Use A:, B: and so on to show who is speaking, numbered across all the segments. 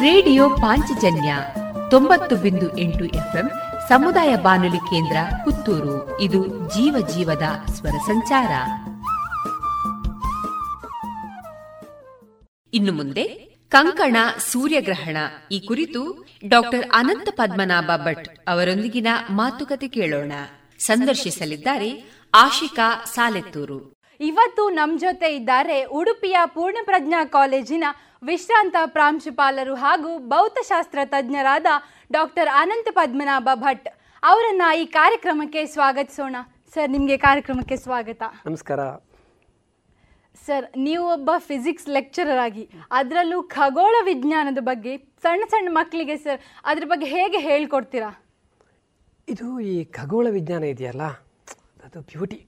A: Radio Panchajanya ತೊಂಬತ್ತು ಬಿಂದು ಎಂಟು ಎಫ್ಎಂ ಸಮುದಾಯ ಬಾನುಲಿ ಕೇಂದ್ರ ಪುತ್ತೂರು. ಇದು ಜೀವ ಜೀವದ ಸ್ವರ ಸಂಚಾರ. ಇನ್ನು ಮುಂದೆ ಕಂಕಣ ಸೂರ್ಯಗ್ರಹಣ. ಈ ಕುರಿತು ಡಾಕ್ಟರ್ ಅನಂತ ಪದ್ಮನಾಭ ಭಟ್ ಅವರೊಂದಿಗಿನ ಮಾತುಕತೆ ಕೇಳೋಣ. ಸಂದರ್ಶಿಸಲಿದ್ದಾರೆ ಆಶಿಕಾ ಸಾಲೆತ್ತೂರು.
B: ಇವತ್ತು ನಮ್ ಜೊತೆ ಇದ್ದಾರೆ ಉಡುಪಿಯ ಪೂರ್ಣಪ್ರಜ್ಞಾ ಕಾಲೇಜಿನ ವಿಶ್ರಾಂತ ಪ್ರಾಂಶುಪಾಲರು ಹಾಗೂ ಭೌತಶಾಸ್ತ್ರ ತಜ್ಞರಾದ ಡಾಕ್ಟರ್ ಅನಂತ ಪದ್ಮನಾಭ ಭಟ್ ಅವರನ್ನು ಈ ಕಾರ್ಯಕ್ರಮಕ್ಕೆ ಸ್ವಾಗತಿಸೋಣ. ಸರ್ ನಿಮಗೆ ಕಾರ್ಯಕ್ರಮಕ್ಕೆ ಸ್ವಾಗತ.
C: ನಮಸ್ಕಾರ.
B: ಸರ್ ನೀವು ಒಬ್ಬ ಫಿಸಿಕ್ಸ್ ಲೆಕ್ಚರರ್ ಆಗಿ ಅದರಲ್ಲೂ ಖಗೋಳ ವಿಜ್ಞಾನದ ಬಗ್ಗೆ ಸಣ್ಣ ಸಣ್ಣ ಮಕ್ಕಳಿಗೆ ಸರ್ ಅದ್ರ ಬಗ್ಗೆ ಹೇಗೆ ಹೇಳ್ಕೊಡ್ತೀರಾ?
C: ಇದು ಈ ಖಗೋಳ ವಿಜ್ಞಾನ ಇದೆಯಲ್ಲ ಅದು ಬ್ಯೂಟಿ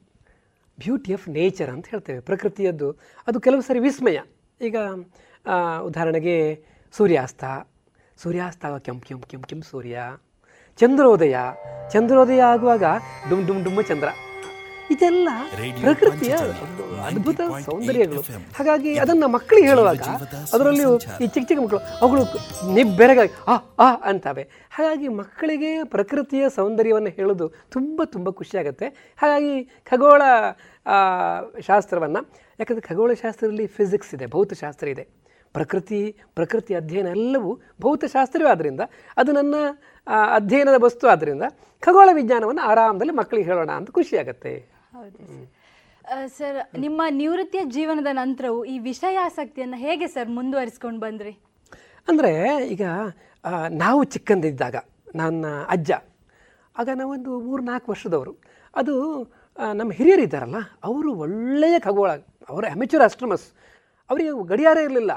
C: ಬ್ಯೂಟಿ ಆಫ್ ನೇಚರ್ ಅಂತ ಹೇಳ್ತೇವೆ ಪ್ರಕೃತಿಯದ್ದು. ಅದು ಕೆಲವು ಸರಿ ವಿಸ್ಮಯ. ಈಗ ಉದಾಹರಣೆಗೆ ಸೂರ್ಯಾಸ್ತ. ಸೂರ್ಯಾಸ್ತ ಕೆಂಪು ಕೆಂಪು ಕೆಂಪು ಕೆಂಪು ಸೂರ್ಯ. ಚಂದ್ರೋದಯ. ಚಂದ್ರೋದಯ ಆಗುವಾಗ ಡುಮ್ ಡುಮ್ ಡುಮ್ಮ ಚಂದ್ರ. ಇದೆಲ್ಲ ಪ್ರಕೃತಿಯ ಅದ್ಭುತ ಸೌಂದರ್ಯಗಳು. ಹಾಗಾಗಿ ಅದನ್ನ ಮಕ್ಕಳಿಗೆ ಹೇಳುವಾಗ ಅದರಲ್ಲಿ ಈ ಚಿಕ್ಕ ಚಿಕ್ಕ ಮಕ್ಕಳು ಅವುಗಳು ನಿಬ್ಬೆರಗಾಗಿ ಆ ಆ ಅಂತಾವೆ. ಹಾಗಾಗಿ ಮಕ್ಕಳಿಗೆ ಪ್ರಕೃತಿಯ ಸೌಂದರ್ಯವನ್ನು ಹೇಳೋದು ತುಂಬ ತುಂಬ ಖುಷಿಯಾಗುತ್ತೆ. ಹಾಗಾಗಿ ಖಗೋಳ ಶಾಸ್ತ್ರವನ್ನು ಯಾಕಂದರೆ ಖಗೋಳ ಶಾಸ್ತ್ರದಲ್ಲಿ ಫಿಸಿಕ್ಸ್ ಇದೆ ಭೌತಶಾಸ್ತ್ರ ಇದೆ. ಪ್ರಕೃತಿ ಪ್ರಕೃತಿ ಅಧ್ಯಯನ ಎಲ್ಲವೂ ಭೌತಶಾಸ್ತ್ರವೇ ಆದ್ದರಿಂದ ಅದು ನನ್ನ ಅಧ್ಯಯನದ ವಸ್ತು ಆದ್ದರಿಂದ ಖಗೋಳ ವಿಜ್ಞಾನವನ್ನು ಆರಾಮದಲ್ಲಿ ಮಕ್ಕಳಿಗೆ ಹೇಳೋಣ ಅಂತ ಖುಷಿಯಾಗತ್ತೆ.
B: ಸರ್. ನಿಮ್ಮ ನಿವೃತ್ತಿಯ ಜೀವನದ ನಂತರವು ಈ ವಿಷಯಾಸಕ್ತಿಯನ್ನು ಹೇಗೆ ಸರ್ ಮುಂದುವರಿಸ್ಕೊಂಡು ಬಂದ್ರಿ?
C: ಅಂದರೆ ಈಗ ನಾವು ಚಿಕ್ಕಂದಿದ್ದಾಗ ನನ್ನ ಅಜ್ಜ ಆಗ ನಾವೊಂದು ಮೂರು ನಾಲ್ಕು ವರ್ಷದವರು ಅದು ನಮ್ಮ ಹಿರಿಯರು ಇದ್ದಾರಲ್ಲ ಅವರು ಒಳ್ಳೆಯ ಖಗೋಳ ಅವರು ಅಮೆಚೂರ್ ಅಸ್ಟ್ರಮಸ್ ಅವರಿಗೆ ಗಡಿಯಾರ ಇರಲಿಲ್ಲ.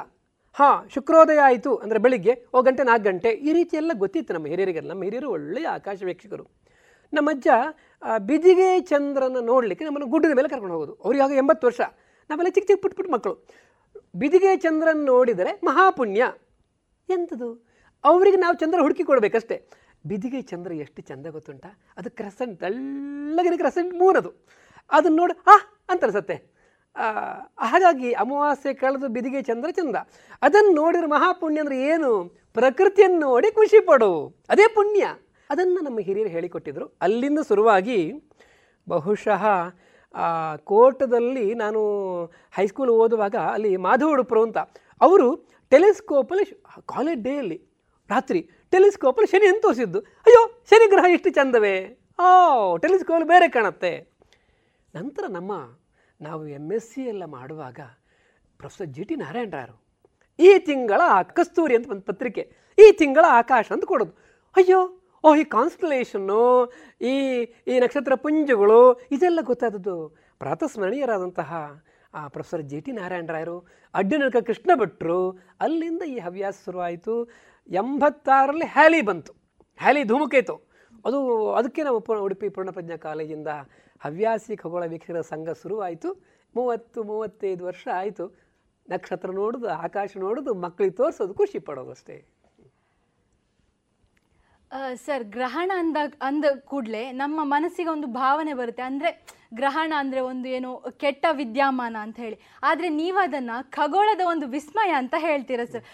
C: ಹಾಂ, ಶುಕ್ರೋದಯ ಆಯಿತು ಅಂದರೆ ಬೆಳಿಗ್ಗೆ, ಓ ಗಂಟೆ, ನಾಲ್ಕು ಗಂಟೆ, ಈ ರೀತಿ ಎಲ್ಲ ಗೊತ್ತಿತ್ತು ನಮ್ಮ ಹಿರಿಯರಿಗೆ. ನಮ್ಮ ಹಿರಿಯರು ಒಳ್ಳೆಯ ಆಕಾಶ ವೀಕ್ಷಕರು. ನಮ್ಮ ಅಜ್ಜ ಬಿದಿಗೆ ಚಂದ್ರನ ನೋಡಲಿಕ್ಕೆ ನಮ್ಮನ್ನು ಗುಡ್ಡದ ಮೇಲೆ ಕರ್ಕೊಂಡು ಹೋಗೋದು. ಅವ್ರಿಗೆ ಆಗ ಎಂಬತ್ತು ವರ್ಷ. ನಾವೆಲ್ಲ ಚಿಕ್ಕ ಚಿಕ್ಕ ಪುಟ್ಟ ಪುಟ್ಟ ಮಕ್ಕಳು. ಬಿದಿಗೆ ಚಂದ್ರನ ನೋಡಿದರೆ ಮಹಾಪುಣ್ಯ. ಎಂಥದ್ದು ಅವರಿಗೆ ನಾವು ಚಂದ್ರ ಹುಡುಕಿ ಕೊಡಬೇಕಷ್ಟೇ. ಬಿದಿಗೆ ಚಂದ್ರ ಎಷ್ಟು ಚಂದ ಗೊತ್ತುಂಟ? ಅದು ಕ್ರೆಸೆಂಟ್, ತೆಳ್ಳಗಿನ ಕ್ರೆಸೆಂಟ್ ಮೂರದು ಅದನ್ನು ನೋಡಿ, ಆ, ಅಂತ ಅನ್ಸತ್ತೆ. ಹಾಗಾಗಿ ಅಮಾವಾಸ್ಯೆ ಕಳೆದು ಬಿದಿಗೆ ಚಂದ್ರ ಚಂದ. ಅದನ್ನು ನೋಡಿರೋ ಮಹಾಪುಣ್ಯ ಅಂದರೆ ಏನು? ಪ್ರಕೃತಿಯನ್ನು ನೋಡಿ ಖುಷಿ ಪಡು. ಅದೇ ಪುಣ್ಯ. ಅದನ್ನು ನಮ್ಮ ಹಿರಿಯರು ಹೇಳಿಕೊಟ್ಟಿದ್ರು. ಅಲ್ಲಿಂದ ಶುರುವಾಗಿ ಬಹುಶಃ ಕೋಟದಲ್ಲಿ ನಾನು ಹೈಸ್ಕೂಲ್ ಓದುವಾಗ ಅಲ್ಲಿ ಮಾಧವ ಉಡುಪರು ಅಂತ. ಅವರು ಟೆಲಿಸ್ಕೋಪಲ್ಲಿ ಕಾಲೇಜ್ ಡೇಯಲ್ಲಿ ರಾತ್ರಿ ಟೆಲಿಸ್ಕೋಪಲ್ಲಿ ಶನಿ ಅಂತ ತೋರಿಸಿದ್ದು ಅಯ್ಯೋ ಶನಿ ಗ್ರಹ ಎಷ್ಟು ಚಂದವೇ. ಓ, ಟೆಲಿಸ್ಕೋಪಲ್ಲಿ ಬೇರೆ ಕಾಣುತ್ತೆ. ನಂತರ ನಮ್ಮ ನಾವು ಎಂ ಎಸ್ ಸಿ ಎಲ್ಲ ಮಾಡುವಾಗ ಪ್ರೊಫೆಸರ್ ಜಿ ಟಿ ನಾರಾಯಣರಾಯರು, ಈ ತಿಂಗಳ ಕಸ್ತೂರಿ ಅಂತ ಒಂದು ಪತ್ರಿಕೆ, ಈ ತಿಂಗಳ ಆಕಾಶ ಅಂತ ಕೊಡೋದು. ಅಯ್ಯೋ, ಓ, ಈ ಕಾನ್ಸ್ಟಲೇಷನ್ನು ಈ ಈ ನಕ್ಷತ್ರ ಪುಂಜಗಳು, ಇದೆಲ್ಲ ಗೊತ್ತಾದದ್ದು ಪ್ರಾತಸ್ಮರಣೀಯರಾದಂತಹ, ಆ, ಪ್ರೊಫೆಸರ್ ಜಿ ಟಿ ನಾರಾಯಣರಾಯರು ಅಡ್ಡಿನಡ್ಕ ಕೃಷ್ಣ ಭಟ್ರು ಅಲ್ಲಿಂದ ಈ ಹವ್ಯಾಸ ಶುರುವಾಯಿತು. ಎಂಬತ್ತಾರರಲ್ಲಿ ಹ್ಯಾಲಿ ಬಂತು. ಹ್ಯಾಲಿ ಧೂಮಕೇತು. ಅದು, ಅದಕ್ಕೆ ನಾವು ಉಡುಪಿ ಪೂರ್ಣಪ್ರಜ್ಞಾ ಕಾಲೇಜಿಂದ ಹವ್ಯಾಸಿ ಖಗೋಳ ವೀಕ್ಷಕರ ಸಂಘ ಶುರುವಾಯಿತು. ಮೂವತ್ತು, ಮೂವತ್ತೈದು ವರ್ಷ ಆಯಿತು. ನಕ್ಷತ್ರ ನೋಡೋದು, ಆಕಾಶ ನೋಡೋದು ಮಕ್ಕಳಿಗೆ ತೋರಿಸೋದು ಖುಷಿ ಪಡೋದು ಅಷ್ಟೇ
B: ಸರ್, ಗ್ರಹಣ ಅಂದ ಅಂದ ಕೂಡಲೇ ನಮ್ಮ ಮನಸ್ಸಿಗೆ ಒಂದು ಭಾವನೆ ಬರುತ್ತೆ. ಅಂದರೆ ಗ್ರಹಣ ಅಂದರೆ ಒಂದು ಏನು ಕೆಟ್ಟ ವಿದ್ಯಮಾನ ಅಂತ ಹೇಳಿ. ಆದರೆ ನೀವು ಅದನ್ನು ಖಗೋಳದ ಒಂದು ವಿಸ್ಮಯ ಅಂತ ಹೇಳ್ತೀರಾ, ಸರ್?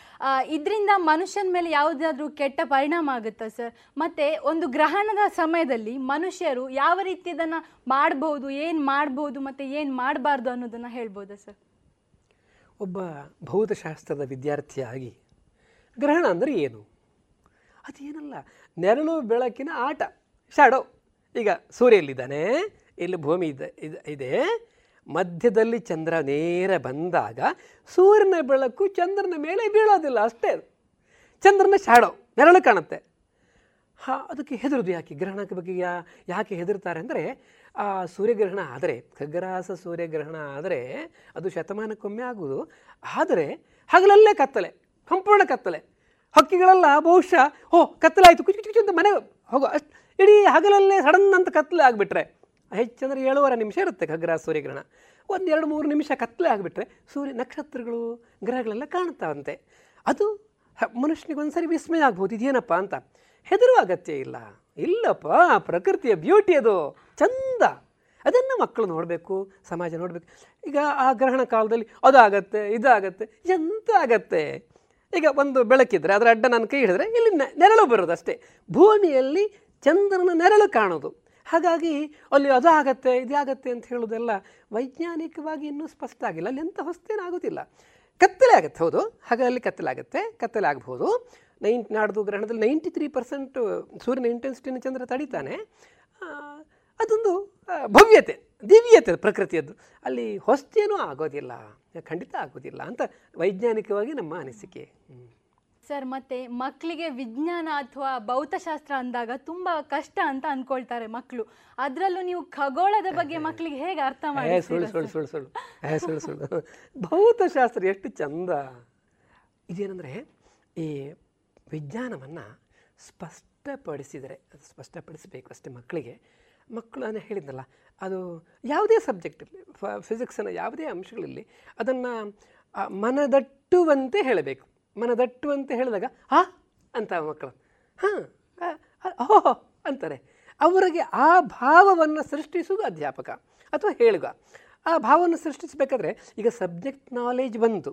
B: ಇದರಿಂದ ಮನುಷ್ಯನ ಮೇಲೆ ಯಾವುದಾದ್ರೂ ಕೆಟ್ಟ ಪರಿಣಾಮ ಆಗುತ್ತಾ, ಸರ್? ಮತ್ತು ಒಂದು ಗ್ರಹಣದ ಸಮಯದಲ್ಲಿ ಮನುಷ್ಯರು ಯಾವ ರೀತಿ ಅದನ್ನು ಮಾಡ್ಬೋದು, ಏನು ಮಾಡ್ಬೋದು, ಮತ್ತು ಏನು ಮಾಡಬಾರ್ದು ಅನ್ನೋದನ್ನು ಹೇಳ್ಬೋದಾ, ಸರ್?
C: ಒಬ್ಬ ಭೌತಶಾಸ್ತ್ರದ ವಿದ್ಯಾರ್ಥಿಯಾಗಿ ಗ್ರಹಣ ಅಂದರೆ ಏನು? ಅದೇನಲ್ಲ ನೆರಳು ಬೆಳಕಿನ ಆಟ. ಶಾಡೋ ಈಗ ಸೂರ್ಯ ಎಲ್ಲಿದ್ದಾನೆ? ಇಲ್ಲಿ ಭೂಮಿ ಇದೆ ಇದೆ ಮಧ್ಯದಲ್ಲಿ ಚಂದ್ರ ನೇರ ಬಂದಾಗ ಸೂರ್ಯನ ಬೆಳಕು ಚಂದ್ರನ ಮೇಲೆ ಬೀಳೋದಿಲ್ಲ, ಅಷ್ಟೇ ಚಂದ್ರನ ಶಾಡೋ ನೆರಳು ಕಾಣುತ್ತೆ. ಹಾ, ಅದಕ್ಕೆ ಹೆದರುದು ಯಾಕೆ? ಗ್ರಹಣಕ್ಕೆ ಬಗ್ಗೆ ಯಾ, ಯಾಕೆ ಹೆದರ್ತಾರೆ ಅಂದರೆ, ಆ ಸೂರ್ಯಗ್ರಹಣ ಆದರೆ ಖಗ್ರಾಸ ಸೂರ್ಯಗ್ರಹಣ ಆದರೆ ಅದು ಶತಮಾನಕ್ಕೊಮ್ಮೆ ಆಗುವುದು. ಆದರೆ ಹಗಲಲ್ಲೇ ಕತ್ತಲೆ, ಸಂಪೂರ್ಣ ಕತ್ತಲೆ. ಹಕ್ಕಿಗಳೆಲ್ಲ, ಬಹುಶಃ. ಓ ಕತ್ತಲಾಯಿತು. ಕುಚು ಕುಚು ಅಂತ ಮನೆ ಹೋಗೋ. ಅಷ್ಟು ಇಡೀ ಹಗಲಲ್ಲೇ ಸಡನ್ ಅಂತ ಕತ್ತಲೆ ಆಗಿಬಿಟ್ರೆ ಹೆಚ್ಚಂದ್ರೆ ಏಳುವರೆ ನಿಮಿಷ ಇರುತ್ತೆ ಖಗ್ರ ಸೂರ್ಯಗ್ರಹಣ. ಒಂದು ಎರಡು ಮೂರು ನಿಮಿಷ ಕತ್ತಲೆ ಆಗಿಬಿಟ್ರೆ ಸೂರ್ಯ ನಕ್ಷತ್ರಗಳು, ಗ್ರಹಗಳೆಲ್ಲ ಕಾಣ್ತಾವಂತೆ. ಅದು ಮನುಷ್ಯನಿಗೆ ಸರಿ ವಿಸ್ಮಯ ಆಗ್ಬೋದು. ಇದೇನಪ್ಪ ಅಂತ. ಹೆದರುವ ಅಗತ್ಯ ಇಲ್ಲ. ಇಲ್ಲಪ್ಪ, ಪ್ರಕೃತಿಯ ಬ್ಯೂಟಿ ಅದು. ಚಂದ. ಅದನ್ನು ಮಕ್ಕಳು ನೋಡಬೇಕು, ಸಮಾಜ ನೋಡಬೇಕು. ಈಗ ಆ ಗ್ರಹಣ ಕಾಲದಲ್ಲಿ ಅದಾಗತ್ತೆ, ಇದಾಗತ್ತೆ, ಎಂತ ಆಗತ್ತೆ? ಈಗ ಒಂದು ಬೆಳಕಿದ್ರೆ, ಅದರ ಅಡ್ಡ ನಾನು ಕೈ ಹಿಡಿದ್ರೆ ಇಲ್ಲಿ ನೆರಳು ಬರೋದು ಅಷ್ಟೇ ಭೂಮಿಯಲ್ಲಿ ಚಂದ್ರನ ನೆರಳು ಕಾಣೋದು. ಹಾಗಾಗಿ ಅಲ್ಲಿ ಅದು ಆಗತ್ತೆ ಇದಾಗತ್ತೆ ಅಂತ ಹೇಳೋದೆಲ್ಲ ವೈಜ್ಞಾನಿಕವಾಗಿ ಇನ್ನೂ ಸ್ಪಷ್ಟ ಆಗಿಲ್ಲ. ಅಲ್ಲಿ ಎಂಥ ಹೊಸ್ತೇನಾಗೋದಿಲ್ಲ. ಕತ್ತಲೆ ಆಗುತ್ತೆ, ಹೌದು. ಹಾಗಾಗಿ ಕತ್ತಲೆ ಆಗುತ್ತೆ, ಕತ್ತಲೆ ಆಗಬಹುದು. ನೈನ್, ನಾಡ್ದು ಗ್ರಹಣದಲ್ಲಿ ನೈಂಟಿ ತ್ರೀ ಪರ್ಸೆಂಟ್ ಸೂರ್ಯನ ಇಂಟೆನ್ಸಿಟಿನ ಚಂದ್ರ ತಡಿತಾನೆ. ಅದೊಂದು ಭವ್ಯತೆ ದಿವ್ಯತೆ ಪ್ರಕೃತಿಯದ್ದು. ಅಲ್ಲಿ ಹೊಸ್ತೇನೂ ಆಗೋದಿಲ್ಲ ಖಂಡಿತ ಆಗೋದಿಲ್ಲ ಅಂತ ವೈಜ್ಞಾನಿಕವಾಗಿ ನಮ್ಮ ಅನಿಸಿಕೆ.
B: ಸರ್ ಮತ್ತೆ ಮಕ್ಕಳಿಗೆ ವಿಜ್ಞಾನ ಅಥವಾ ಭೌತಶಾಸ್ತ್ರ ಅಂದಾಗ ತುಂಬಾ ಕಷ್ಟ ಅಂತ ಅನ್ಕೊಳ್ತಾರೆ ಮಕ್ಕಳು ಅದರಲ್ಲೂ ನೀವು ಖಗೋಳದ ಬಗ್ಗೆ ಮಕ್ಕಳಿಗೆ ಹೇಗೆ ಅರ್ಥ ಮಾಡಿ
C: ಸುಳ್ಳು ಸುಳ್ಳು ಸುಳ್ಳು ಸುಳ್ಳು. ಸುಳ್ಳು ಸುಳ್ಳು. ಭೌತಶಾಸ್ತ್ರ ಎಷ್ಟು ಚಂದ. ಇದೇನಂದ್ರೆ ಈ ವಿಜ್ಞಾನವನ್ನು ಸ್ಪಷ್ಟಪಡಿಸಿದರೆ ಅದು ಸ್ಪಷ್ಟಪಡಿಸಬೇಕು ಅಷ್ಟೇ ಮಕ್ಕಳಿಗೆ ಮಕ್ಕಳು ನಾನು ಹೇಳಿದ್ನಲ್ಲ, ಅದು ಯಾವುದೇ ಸಬ್ಜೆಕ್ಟ್ ಇರಲಿ ಫಿಸಿಕ್ಸನ್ನು ಯಾವುದೇ ಅಂಶಗಳಲ್ಲಿ ಅದನ್ನು ಮನದಟ್ಟುವಂತೆ ಹೇಳಬೇಕು. ಮನದಟ್ಟುವಂತೆ ಹೇಳಿದಾಗ ಹಾ ಅಂತ ಮಕ್ಕಳು. ಹಾಂ ಓಹೋ ಅಂತಾರೆ. ಅವರಿಗೆ ಆ ಭಾವವನ್ನು ಸೃಷ್ಟಿಸುವುದು ಅಧ್ಯಾಪಕ ಅಥವಾ ಹೇಳುಗ. ಆ ಭಾವವನ್ನು ಸೃಷ್ಟಿಸಬೇಕಾದ್ರೆ ಈಗ ಸಬ್ಜೆಕ್ಟ್ ನಾಲೆಜ್ ಬಂತು.